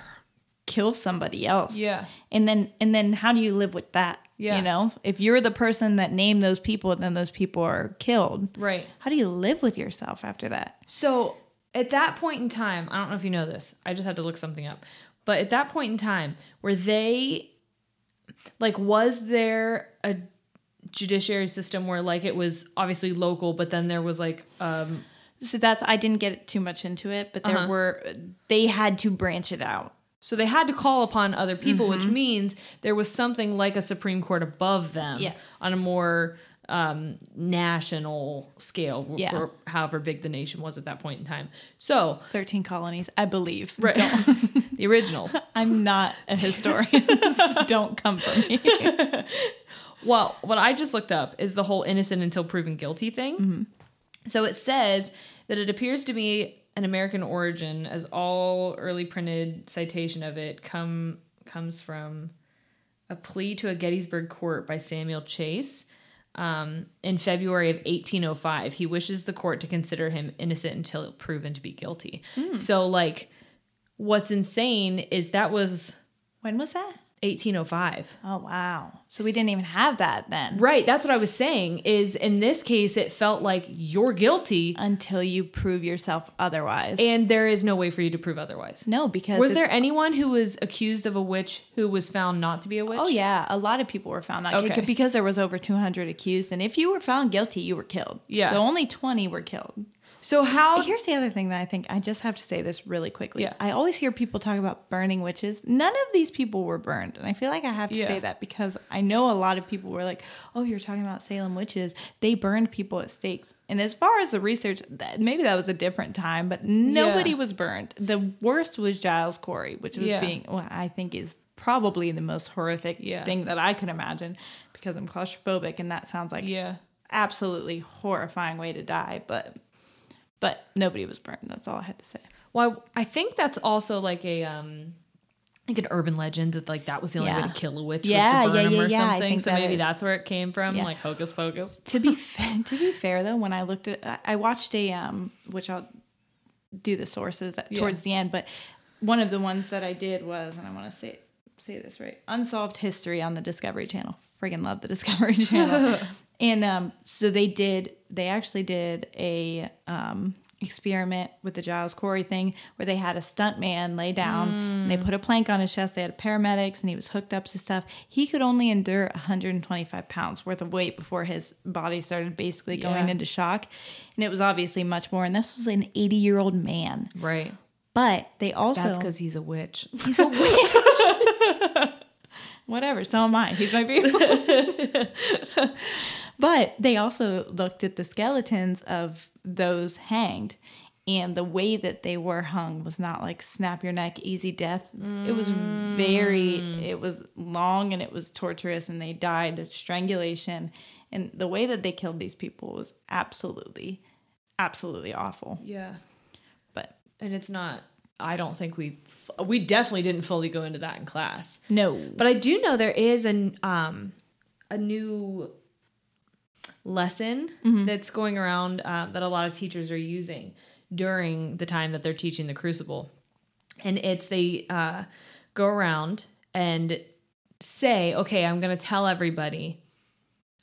kill somebody else Yeah. and then and then how do you live with that Yeah. you know if you're the person that named those people and then those people are killed Right. how do you live with yourself after that So at that point in time, I don't know if you know this. I just had to look something up. But at that point in time, were they like was there a judiciary system where like it was obviously local, but then there was like um so that's i didn't get too much into it but there Uh-huh. were they had to branch it out so they had to call upon other people, which Mm-hmm. means there was something like a Supreme Court above them Yes. on a more um, national scale Yeah. for however big the nation was at that point in time. So 13 colonies i believe right, the originals. I'm not a historian. so don't come for me. Well, what I just looked up is the whole innocent until proven guilty thing. So it says that it appears to be an American origin, as all early printed citation of it come comes from a plea to a Gettysburg court by Samuel Chase um, in February of 1805. He wishes the court to consider him innocent until proven to be guilty. So, like, what's insane is that was When was that? 1805. Oh wow. So we didn't even have that then. Right, that's what I was saying. Is in this case, it felt like you're guilty, Until you prove yourself otherwise. and there is no way for you to prove otherwise. no, because Was there anyone who was accused of a witch who was found not to be a witch? Oh yeah, a lot of people were found not Okay. because there was over 200 accused, and if you were found guilty, you were killed. Yeah. So only 20 were killed. So how? Here's the other thing that I think I just have to say this really quickly. Yeah. I always hear people talk about burning witches. None of these people were burned. And I feel like I have to Yeah. say that because I know a lot of people were like, oh, you're talking about Salem witches. They burned people at stakes. And as far as the research, that, maybe that was a different time, but nobody Yeah. was burned. The worst was Giles Corey, which was being, well, I think is probably the most horrific thing that I could imagine because I'm claustrophobic and that sounds like yeah. absolutely horrifying way to die. But but nobody was burned. That's all I had to say. Well, I think that's also like a um like an urban legend that like that was the only way to kill a witch Yeah, was to burn yeah, yeah, or yeah, something. So that maybe is. that's where it came from, Yeah. like hocus pocus. to be fa- to be fair though, when I looked at, I- watched a um, which I'll do the sources at- towards the end, but one of the ones that I did was, and I want to say say this right, Unsolved History on the Discovery Channel. Friggin' love the Discovery Channel, and um, so they did, they actually did a um experiment with the Giles Corey thing where they had a stunt man lay down and they put a plank on his chest. They had paramedics and he was hooked up to stuff. He could only endure 125 pounds worth of weight before his body started basically going Yeah. into shock. And it was obviously much more. And this was an 80 year old man. Right. But they also That's because he's a witch. he's a witch. Whatever. So am I. He's my favorite. but they also looked at the skeletons of those hanged. And the way that they were hung was not like snap your neck, easy death. It was very, it was long and it was torturous, and they died of strangulation. And the way that they killed these people was absolutely, absolutely awful. Yeah. But And it's not. I don't think we. We definitely didn't fully go into that in class. no. But I do know there is an um a new lesson that's going around uh, that a lot of teachers are using during the time that they're teaching the crucible and it's they uh, go around and say okay i'm going to tell everybody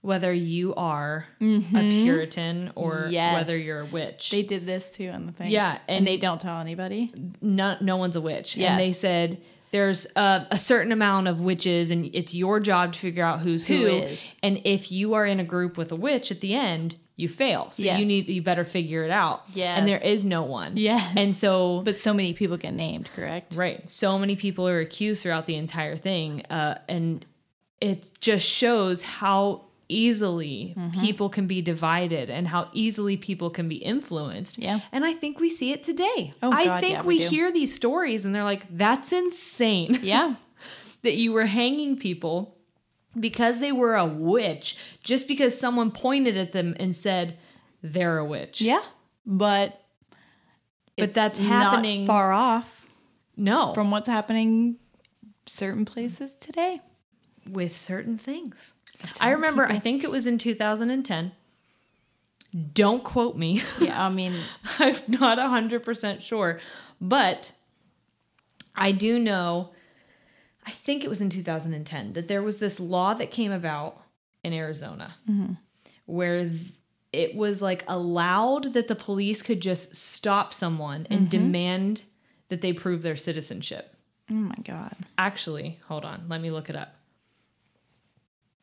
whether you are a puritan or Yes. whether you're a witch They did this too on the thing. Yeah, And, and- they don't tell anybody. no, no one's a witch. And they said there's a, a certain amount of witches, and it's your job to figure out who's who. And if you are in a group with a witch at the end, you fail. So Yes. you need you better figure it out. yeah And there is no one. Yes. And so But so many people get named, correct? Right. So many people are accused throughout the entire thing. Uh, and it just shows how easily Mm-hmm. people can be divided and how easily people can be influenced. Yeah. And I think we see it today. Oh, I God, think yeah, we we hear these stories and they're like, that's insane Yeah. that you were hanging people because they were a witch just because someone pointed at them and said, they're a witch. Yeah. But But it's that's not happening- far off No. from what's happening certain places today. with certain things. I remember, I think it was in 2010. Don't quote me. Yeah, I mean, I'm not 100% sure. But I do know, I think it was in 2010, that there was this law that came about in Arizona mm-hmm. where it was like allowed that the police could just stop someone and mm-hmm. demand that they prove their citizenship. oh my god, Actually, hold on, let me look it up.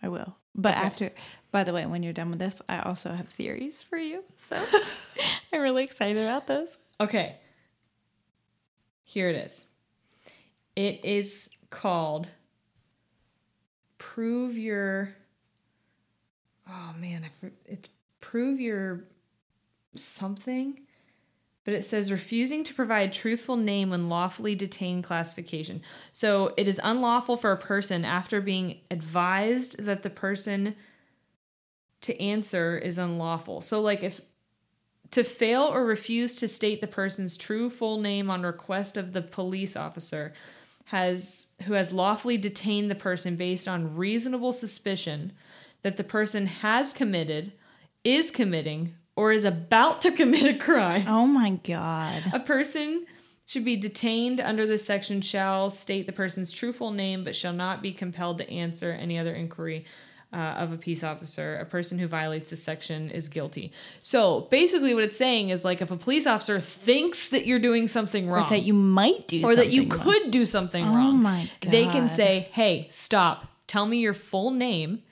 I will. But after, by the way, when you're done with this, I also have theories for you. So I'm really excited about those. Okay. Here it is. It is called Prove Your Oh man, it's Prove Your something. But it says refusing to provide truthful name when lawfully detained classification. So it is unlawful for a person after being advised that the person to answer is unlawful. So like if to fail or refuse to state the person's true full name on request of the police officer has who has lawfully detained the person based on reasonable suspicion that the person has committed, is committing, or is about to commit a crime. Oh my god. A person should be detained under this section shall state the person's true full name but shall not be compelled to answer any other inquiry uh, of a peace officer. A person who violates this section is guilty. So basically, what it's saying is like if a police officer thinks that you're doing something wrong, Or that you might do or that you wrong. could do something Oh wrong, they can say, "Hey, stop! Tell me your full name.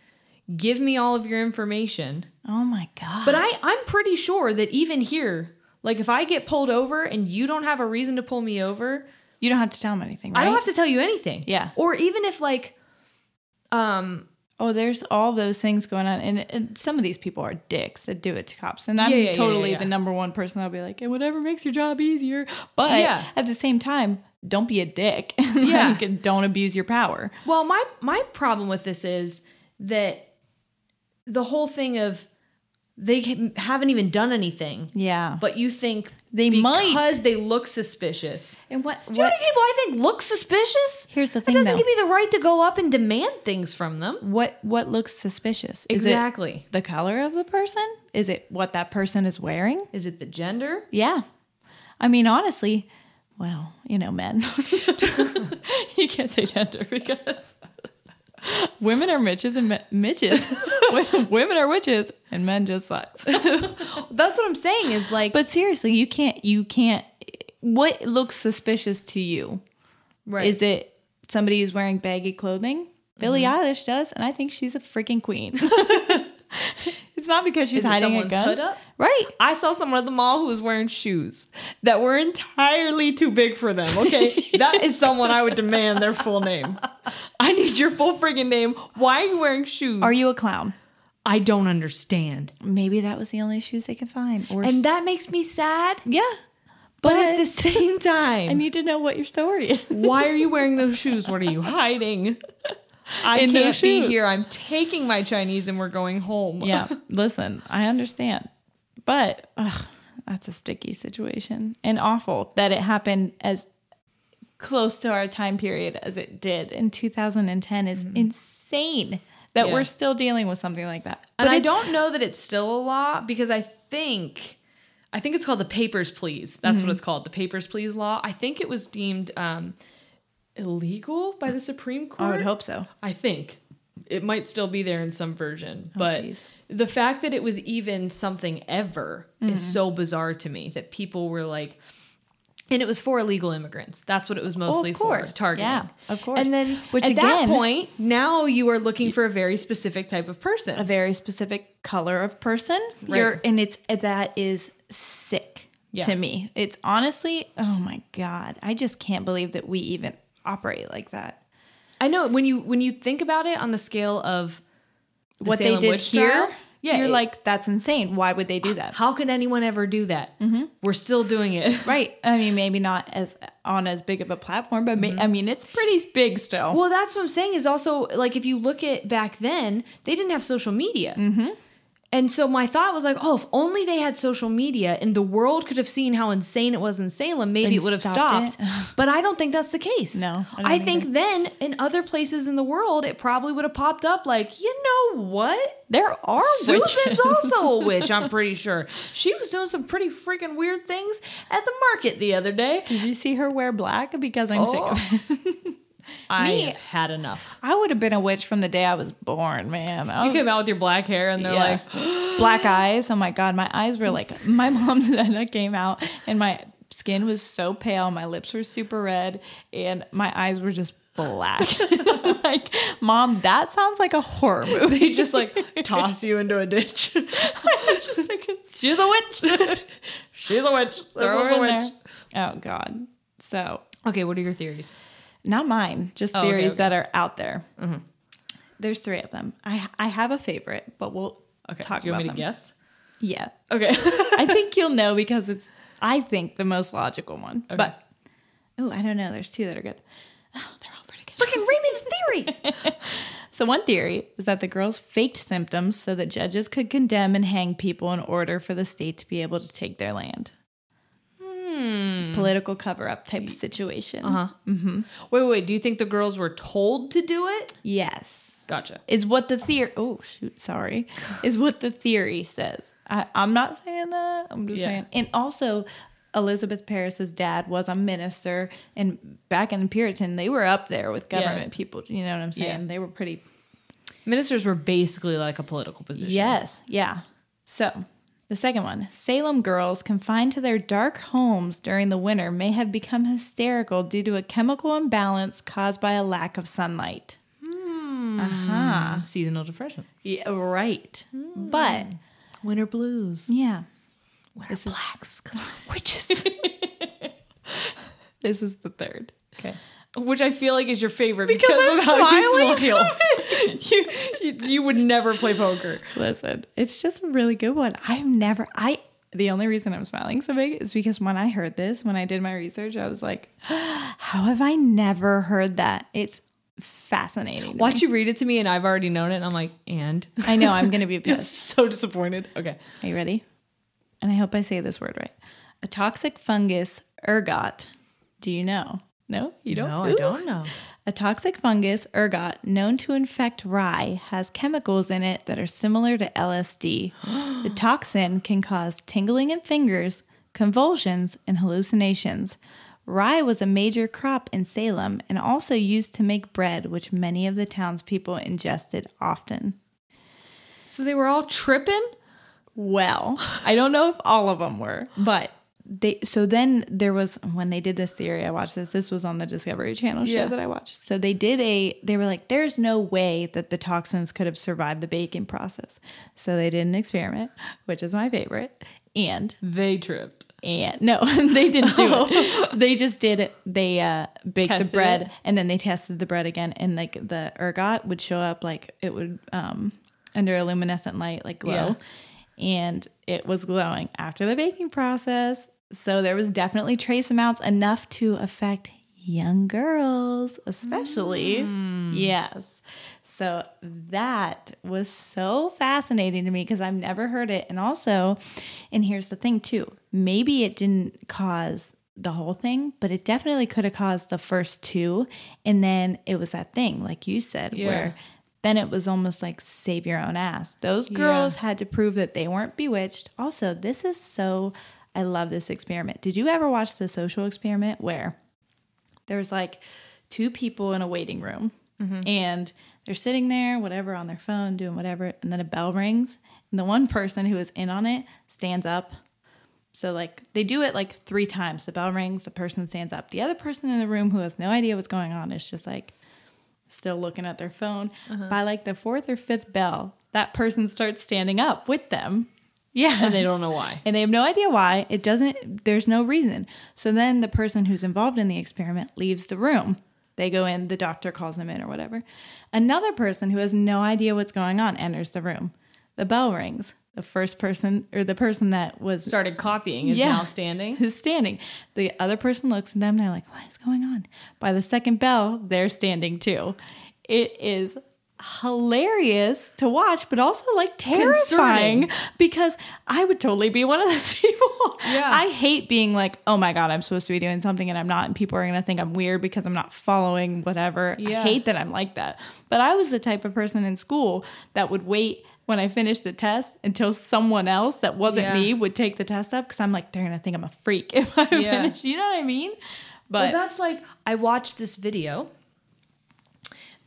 Give me all of your information." Oh my god. But I, I'm pretty sure that even here, like if I get pulled over and you don't have a reason to pull me over, you don't have to tell them anything, right? I don't have to tell you anything. Yeah. Or even if like, um, Oh, there's all those things going on, and, and some of these people are dicks that do it to cops, and I'm Yeah, yeah, totally yeah, the number one person. I'll be like, "Hey, whatever makes your job easier, but Yeah. at the same time, don't be a dick. Yeah. like, and don't abuse your power. well, my my problem with this is that the whole thing of they haven't even done anything. Yeah. But you think They might. because they look suspicious. and what Do you know many people I think look suspicious? Here's the thing, doesn't though. give me the right to go up and demand things from them. what what looks suspicious? Is Exactly. it the color of the person? Is it what that person is wearing? Is it the gender? Yeah. I mean, honestly, well, you know, men. you can't say gender because women are Mitches and Mitches. women are witches and men just sucks. That's what I'm saying. Is like, But seriously, you can't, you can't, what looks suspicious to you? right. Is it somebody who's wearing baggy clothing? Billie mm-hmm. Eilish does, and I think she's a freaking queen. It's not because she's Is hiding a gun. hood up? Right. I saw someone at the mall who was wearing shoes that were entirely too big for them. Okay, that is someone I would demand their full name. I need your full friggin' name. Why are you wearing shoes? Are you a clown? I don't understand. Maybe that was the only shoes they could find. Or And that makes me sad. yeah, But, at the same time, I need to know what your story is. why are you wearing those shoes? What are you hiding? I In can't be here. I'm taking my Chinese and we're going home. yeah, listen, I understand, but ugh, that's a sticky situation and awful that it happened as close to our time period as it did in 2010 is insane that Yeah. we're still dealing with something like that. and I don't know that it's still a law because I think I think it's called the Papers Please. That's Mm-hmm. what it's called, the Papers Please law. I think it was deemed um, illegal by the Supreme Court. I would hope so. I think it might still be there in some version, but Oh, jeez. the fact that it was even something ever is Mm-hmm. so bizarre to me that people were like. And it was for illegal immigrants. That's what it was mostly course. for, targeting. Yeah, of course. And then, Which at again- that point, now you are looking for a very specific type of person. A very specific color of person. Right. You're and it's that is sick Yeah. to me. It's honestly, oh my god, I just can't believe that we even operate like that. I know when you when you think about it on the scale of the what Salem they did here, trial, yeah, you're it- like, that's insane. Why would they do that? how could anyone ever do that? We're still doing it. right. I mean, maybe not as on as big of a platform, but ma- I mean, it's pretty big still. Well, that's what I'm saying. Is also like if you look at back then, they didn't have social media. Mm-hmm. And so my thought was like, oh, if only they had social media and the world could have seen how insane it was in Salem, maybe And it would have stopped stopped. but I don't think that's the case. No, I I, think then in other places in the world, it probably would have popped up like, you know what? there are Susan's witches. also a witch, I'm pretty sure. She was doing some pretty freaking weird things at the market the other day. Did you see her wear black? Because I'm sick of oh. it. I Me- have had enough. I would have been a witch from the day I was born, man. I You was, came out with your black hair and they're yeah. like, black eyes. Oh my god, my eyes were like my mom said I came out and my skin was so pale, my lips were super red, and my eyes were just black. Like, mom, that sounds like a horror movie. they just like toss you into a ditch. I was just thinking, she's a witch. She's a witch. Her a witch. there. Oh god. So Okay, what are your theories? Not mine, just Oh, theories okay. that are out there. Mm-hmm. There's three of them. I I have a favorite, but we'll Okay, talk do you want me to guess? Yeah. Okay. I think you'll know because it's I think the most logical one. But oh, I don't know. There's two that are good. Oh, they're all pretty good. Freaking read me the theories. So one theory is that the girls faked symptoms so that judges could condemn and hang people in order for the state to be able to take their land. Hmm. Political cover up type situation. Uh huh. Mm-hmm. Wait, wait, wait. Do you think the girls were told to do it? Yes. Gotcha. Is what the theory. Oh shoot, sorry. Is what the theory says. I, I'm not saying that. I'm just Yeah. saying. And also, Elizabeth Parris's dad was a minister, and back in Puritan, they were up there with government people. You know what I'm saying? Yeah. They were pretty. Ministers were basically like a political position. Yes. Yeah. So. The second one Salem girls confined to their dark homes during the winter may have become hysterical due to a chemical imbalance caused by a lack of sunlight. Uh-huh. Seasonal depression. Yeah, right. But Winter blues. yeah, Winter blacks because we're witches. this is the third. okay. Which I feel like is your favorite Because because, I'm of how you smiling smile. you, you, you would never play poker. Listen, it's just a really good one. I've never, I, the only reason I'm smiling so big is because when I heard this, when I did my research, I was like, how have I never heard that? It's fascinating. to Watch me. you read it to me, and I've already known it. And I'm like, and I know I'm gonna be pissed. so disappointed. Okay, Are you ready? And I hope I say this word right. A toxic fungus, ergot. Do you know? No, you don't. no, I don't know. A toxic fungus, ergot, known to infect rye, has chemicals in it that are similar to LSD. the toxin can cause tingling in fingers, convulsions, and hallucinations. Rye was a major crop in Salem and also used to make bread, which many of the townspeople ingested often. So they were all tripping. Well, I don't know if all of them were, but they so then there was when they did this theory, I watched this. This was on the Discovery Channel show Yeah. that I watched. So they did a they were like, there's no way that the toxins could have survived the baking process. So they did an experiment, which is my favorite. And They tripped. and no, they didn't do it. They just did it. They uh, baked Tested the bread it? and then they tested the bread again, and like the ergot would show up, like it would um under a luminescent light, like glow, and it was glowing after the baking process. So there was definitely trace amounts enough to affect young girls, especially. Mm. Yes. So that was so fascinating to me because I've never heard it. And also, and here's the thing too maybe it didn't cause the whole thing, but it definitely could have caused the first two. And then it was that thing, like you said, Yeah. where then it was almost like save your own ass. Those girls had to prove that they weren't bewitched. Also, this is so, I love this experiment. Did you ever watch the social experiment where there's like two people in a waiting room mm-hmm. and they're sitting there, whatever, on their phone, doing whatever, and then a bell rings, and the one person who is in on it stands up. So like they do it like three times. The bell rings, the person stands up. The other person in the room who has no idea what's going on is just like still looking at their phone. Uh-huh. By like the fourth or fifth bell, that person starts standing up with them. Yeah. And they don't know why. and they have no idea why. It doesn't, there's no reason. So then the person who's involved in the experiment leaves the room. They go in, the doctor calls them in or whatever. Another person who has no idea what's going on enters the room. The bell rings. The first person or the person that was Started copying is Yeah. now standing. is standing. The other person looks at them and they're like, what is going on? By the second bell, they're standing too. It is hilarious to watch, but also like terrifying because I would totally be one of those people. Yeah. I hate being like, oh my God, I'm supposed to be doing something and I'm not, and people are going to think I'm weird because I'm not following whatever. I Yeah. hate that I'm like that. But I was the type of person in school that would wait when I finished the test until someone else that wasn't Yeah. me would take the test up because I'm like, they're going to think I'm a freak if I Yeah. finish. You know what I mean? But But that's like I watched this video,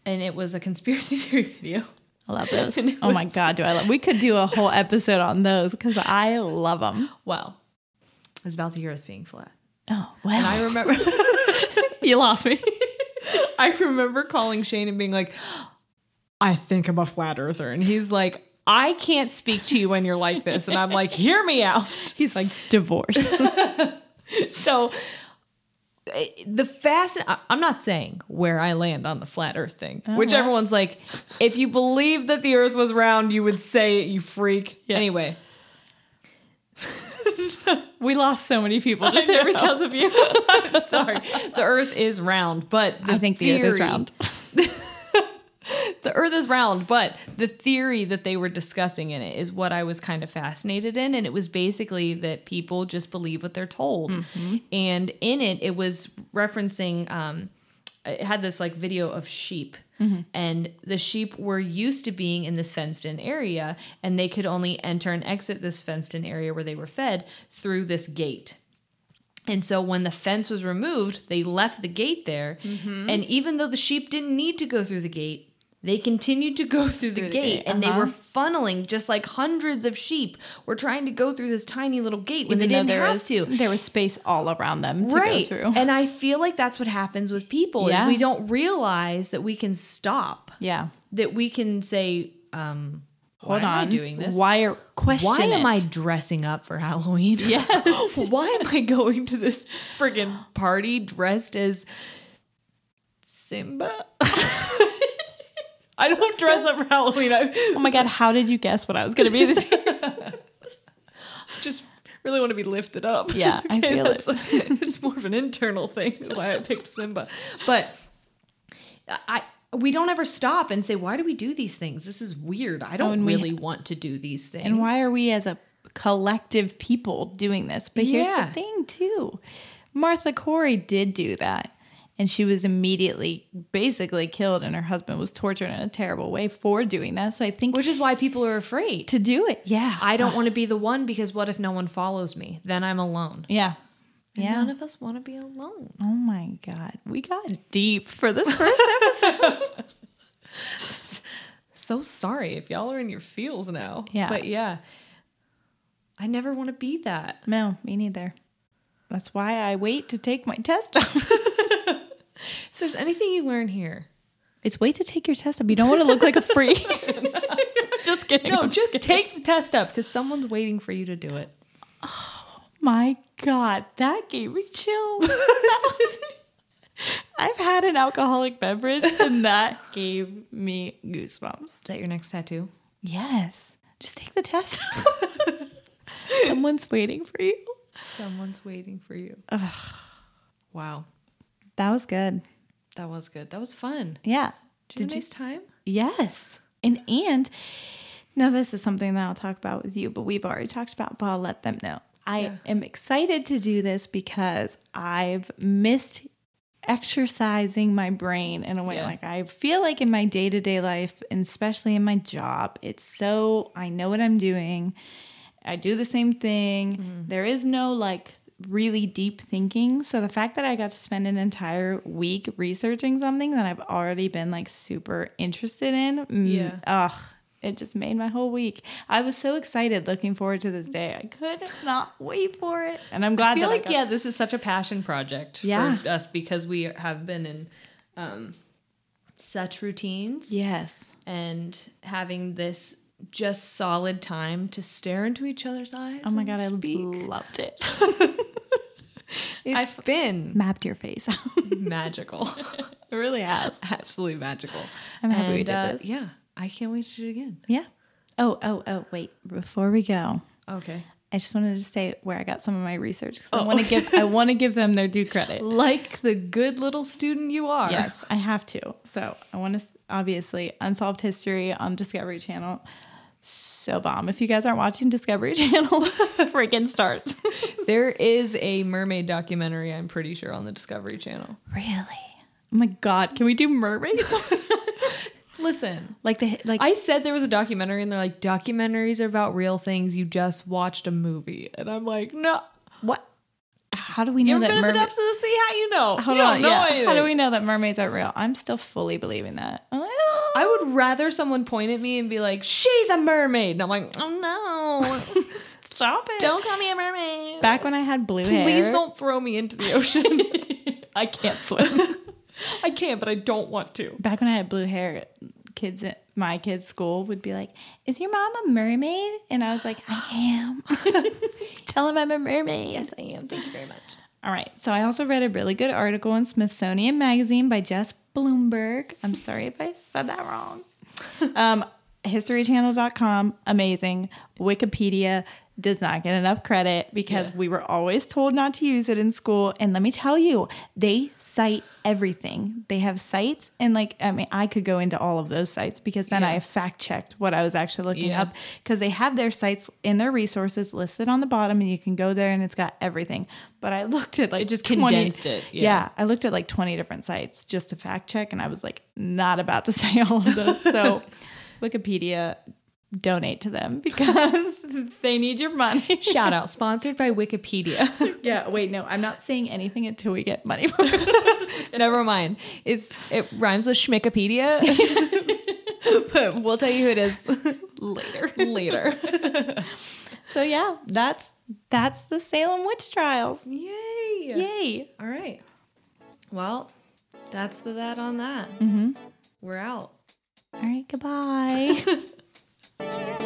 and it was a conspiracy theory video. I love those. Oh my God, do I love We could do a whole episode on those because I love them. Well, it was about the Earth being flat, Oh, well. and I remember. you lost me. I remember calling Shane and being like, I think I'm a flat earther. And he's like, I can't speak to you when you're like this. And I'm like, hear me out. He's like, divorce. So the fast, I'm not saying where I land on the flat earth thing, uh-huh. which well. everyone's like, if you believe that the earth was round, you would say it, you freak. Anyway, we lost so many people just because of you. sorry. the earth is round, but the I think the earth is round. The earth is round but the theory that they were discussing in it is what i was kind of fascinated in and it was basically that people just believe what they're told. Mm-hmm. And in it it was referencing um it had this like video of sheep. Mm-hmm. And the sheep were used to being in this fenced in area and they could only enter and exit this fenced in area where they were fed through this gate. And so when the fence was removed, they left the gate there. Mm-hmm. And even though the sheep didn't need to go through the gate, they continued to go through the, gate, and they uh-huh. were funneling just like hundreds of sheep were trying to go through this tiny little gate when Even they didn't there have was- to. There was space all around them to right. go through. And I feel like that's what happens with people Yeah. is we don't realize that we can stop. yeah. That we can say, um, why Hold am on. I doing this? Why are question Why am. I dressing up for Halloween? Yes. Why am I going to this friggin' party dressed as Simba? I don't dress up for Halloween. I Oh my god, how did you guess what I was going to be this year? just really want to be lifted up. Yeah, I feel it. It's more of an internal thing. Why I picked Simba. But I we don't ever stop and say, why do we do these things? This is weird. I don't we- really want to do these things. And why are we as a collective people doing this? But here's Yeah. the thing too. Martha Corey did do that. And she was immediately basically killed and her husband was tortured in a terrible way for doing that. So I think Which is why people are afraid. to do it. Yeah. I don't want to be the one because what if no one follows me? Then I'm alone. Yeah. And Yeah. None of us want to be alone. Oh my God. We got deep for this first episode. So sorry if y'all are in your feels now. Yeah. But yeah, I never want to be that. no, me neither. That's why I wait to take my test up. If there's anything you learn here, it's wait to take your test up. You don't want to look like a freak. just kidding. no, I'm just kidding. take the test up because someone's waiting for you to do it. Oh my God, that gave me chills. Was- I've had an alcoholic beverage and that gave me goosebumps. Is that your next tattoo? Yes. Just take the test. Someone's waiting for you. Someone's waiting for you. Wow. That was good. That was good. That was fun. Yeah. Did you have a nice time? Yes. And and now this is something that I'll talk about with you, but we've already talked about, but I'll let them know. I Yeah. am excited to do this because I've missed exercising my brain in a way. Yeah. Like I feel like in my day-to-day life, and especially in my job, it's so I know what I'm doing. I do the same thing. Mm-hmm. There is no like really deep thinking. So the fact that I got to spend an entire week researching something that I've already been like super interested in, mm, Yeah. ugh, it just made my whole week. I was so excited, looking forward to this day. I could not wait for it, and I'm glad I feel that like I yeah, this is such a passion project Yeah. for us because we have been in um, such routines. yes, and having this just solid time to stare into each other's eyes. oh my and god, I speak. loved it. It's been Mapped your face. magical, it really has. absolutely magical. I'm happy we did uh, this. Yeah, I can't wait to do it again. Yeah. Oh, oh, oh, wait. Before we go, Okay. I just wanted to say where I got some of my research 'cause I Oh. want to give I want to give them their due credit. Like the good little student you are. Yes, I have to. So I want to obviously unsolved history on Discovery Channel. So bomb! If you guys aren't watching Discovery Channel, freaking start. There is a mermaid documentary, I'm pretty sure, on the Discovery Channel. really? Oh my god! Can we do mermaids? Listen, like the like I said there was a documentary, and they're like, documentaries are about real things. You just watched a movie. And I'm like, no. How do we know that been in the depths of the sea? How you know? Hold you on, don't know yeah. How do we know that mermaids are real? I'm still fully believing that. "Oh." I would oh. rather someone point at me and be like, "She's a mermaid," and I'm like, "Oh no, stop it. don't call me a mermaid." Back when I had blue hair, Please don't throw me into the ocean. I can't swim. I can, but I don't want to. Back when I had blue hair, kids at my kids' school would be like, "Is your mom a mermaid?" And I was like, "I am." Tell them I'm a mermaid. Yes, I am. Thank you very much. All right. So I also read a really good article in Smithsonian Magazine by Jess Blumberg. I'm sorry if I said that wrong. Um, HistoryChannel.com, amazing. Wikipedia does not get enough credit because we were always told not to use it in school. And let me tell you, they cite everything. They have sites, and like, I mean, I could go into all of those sites because then I fact checked what I was actually looking Yeah. up because they have their sites in their resources listed on the bottom, and you can go there and it's got everything. But I looked at like It just 20 condensed it, yeah. yeah, I looked at like 20 different sites just to fact check, and I was like, not about to say all of those. So, Wikipedia, donate to them because they need your money. Shout out, sponsored by Wikipedia. yeah, wait, no, I'm not saying anything until we get money. Never mind. It's it rhymes with Schmickopedia, but we'll tell you who it is later. Later. so yeah, that's that's the Salem witch trials. Yay! Yay! All right. Well, that's the that on that. Mm-hmm. We're out. All right, goodbye. Thank you.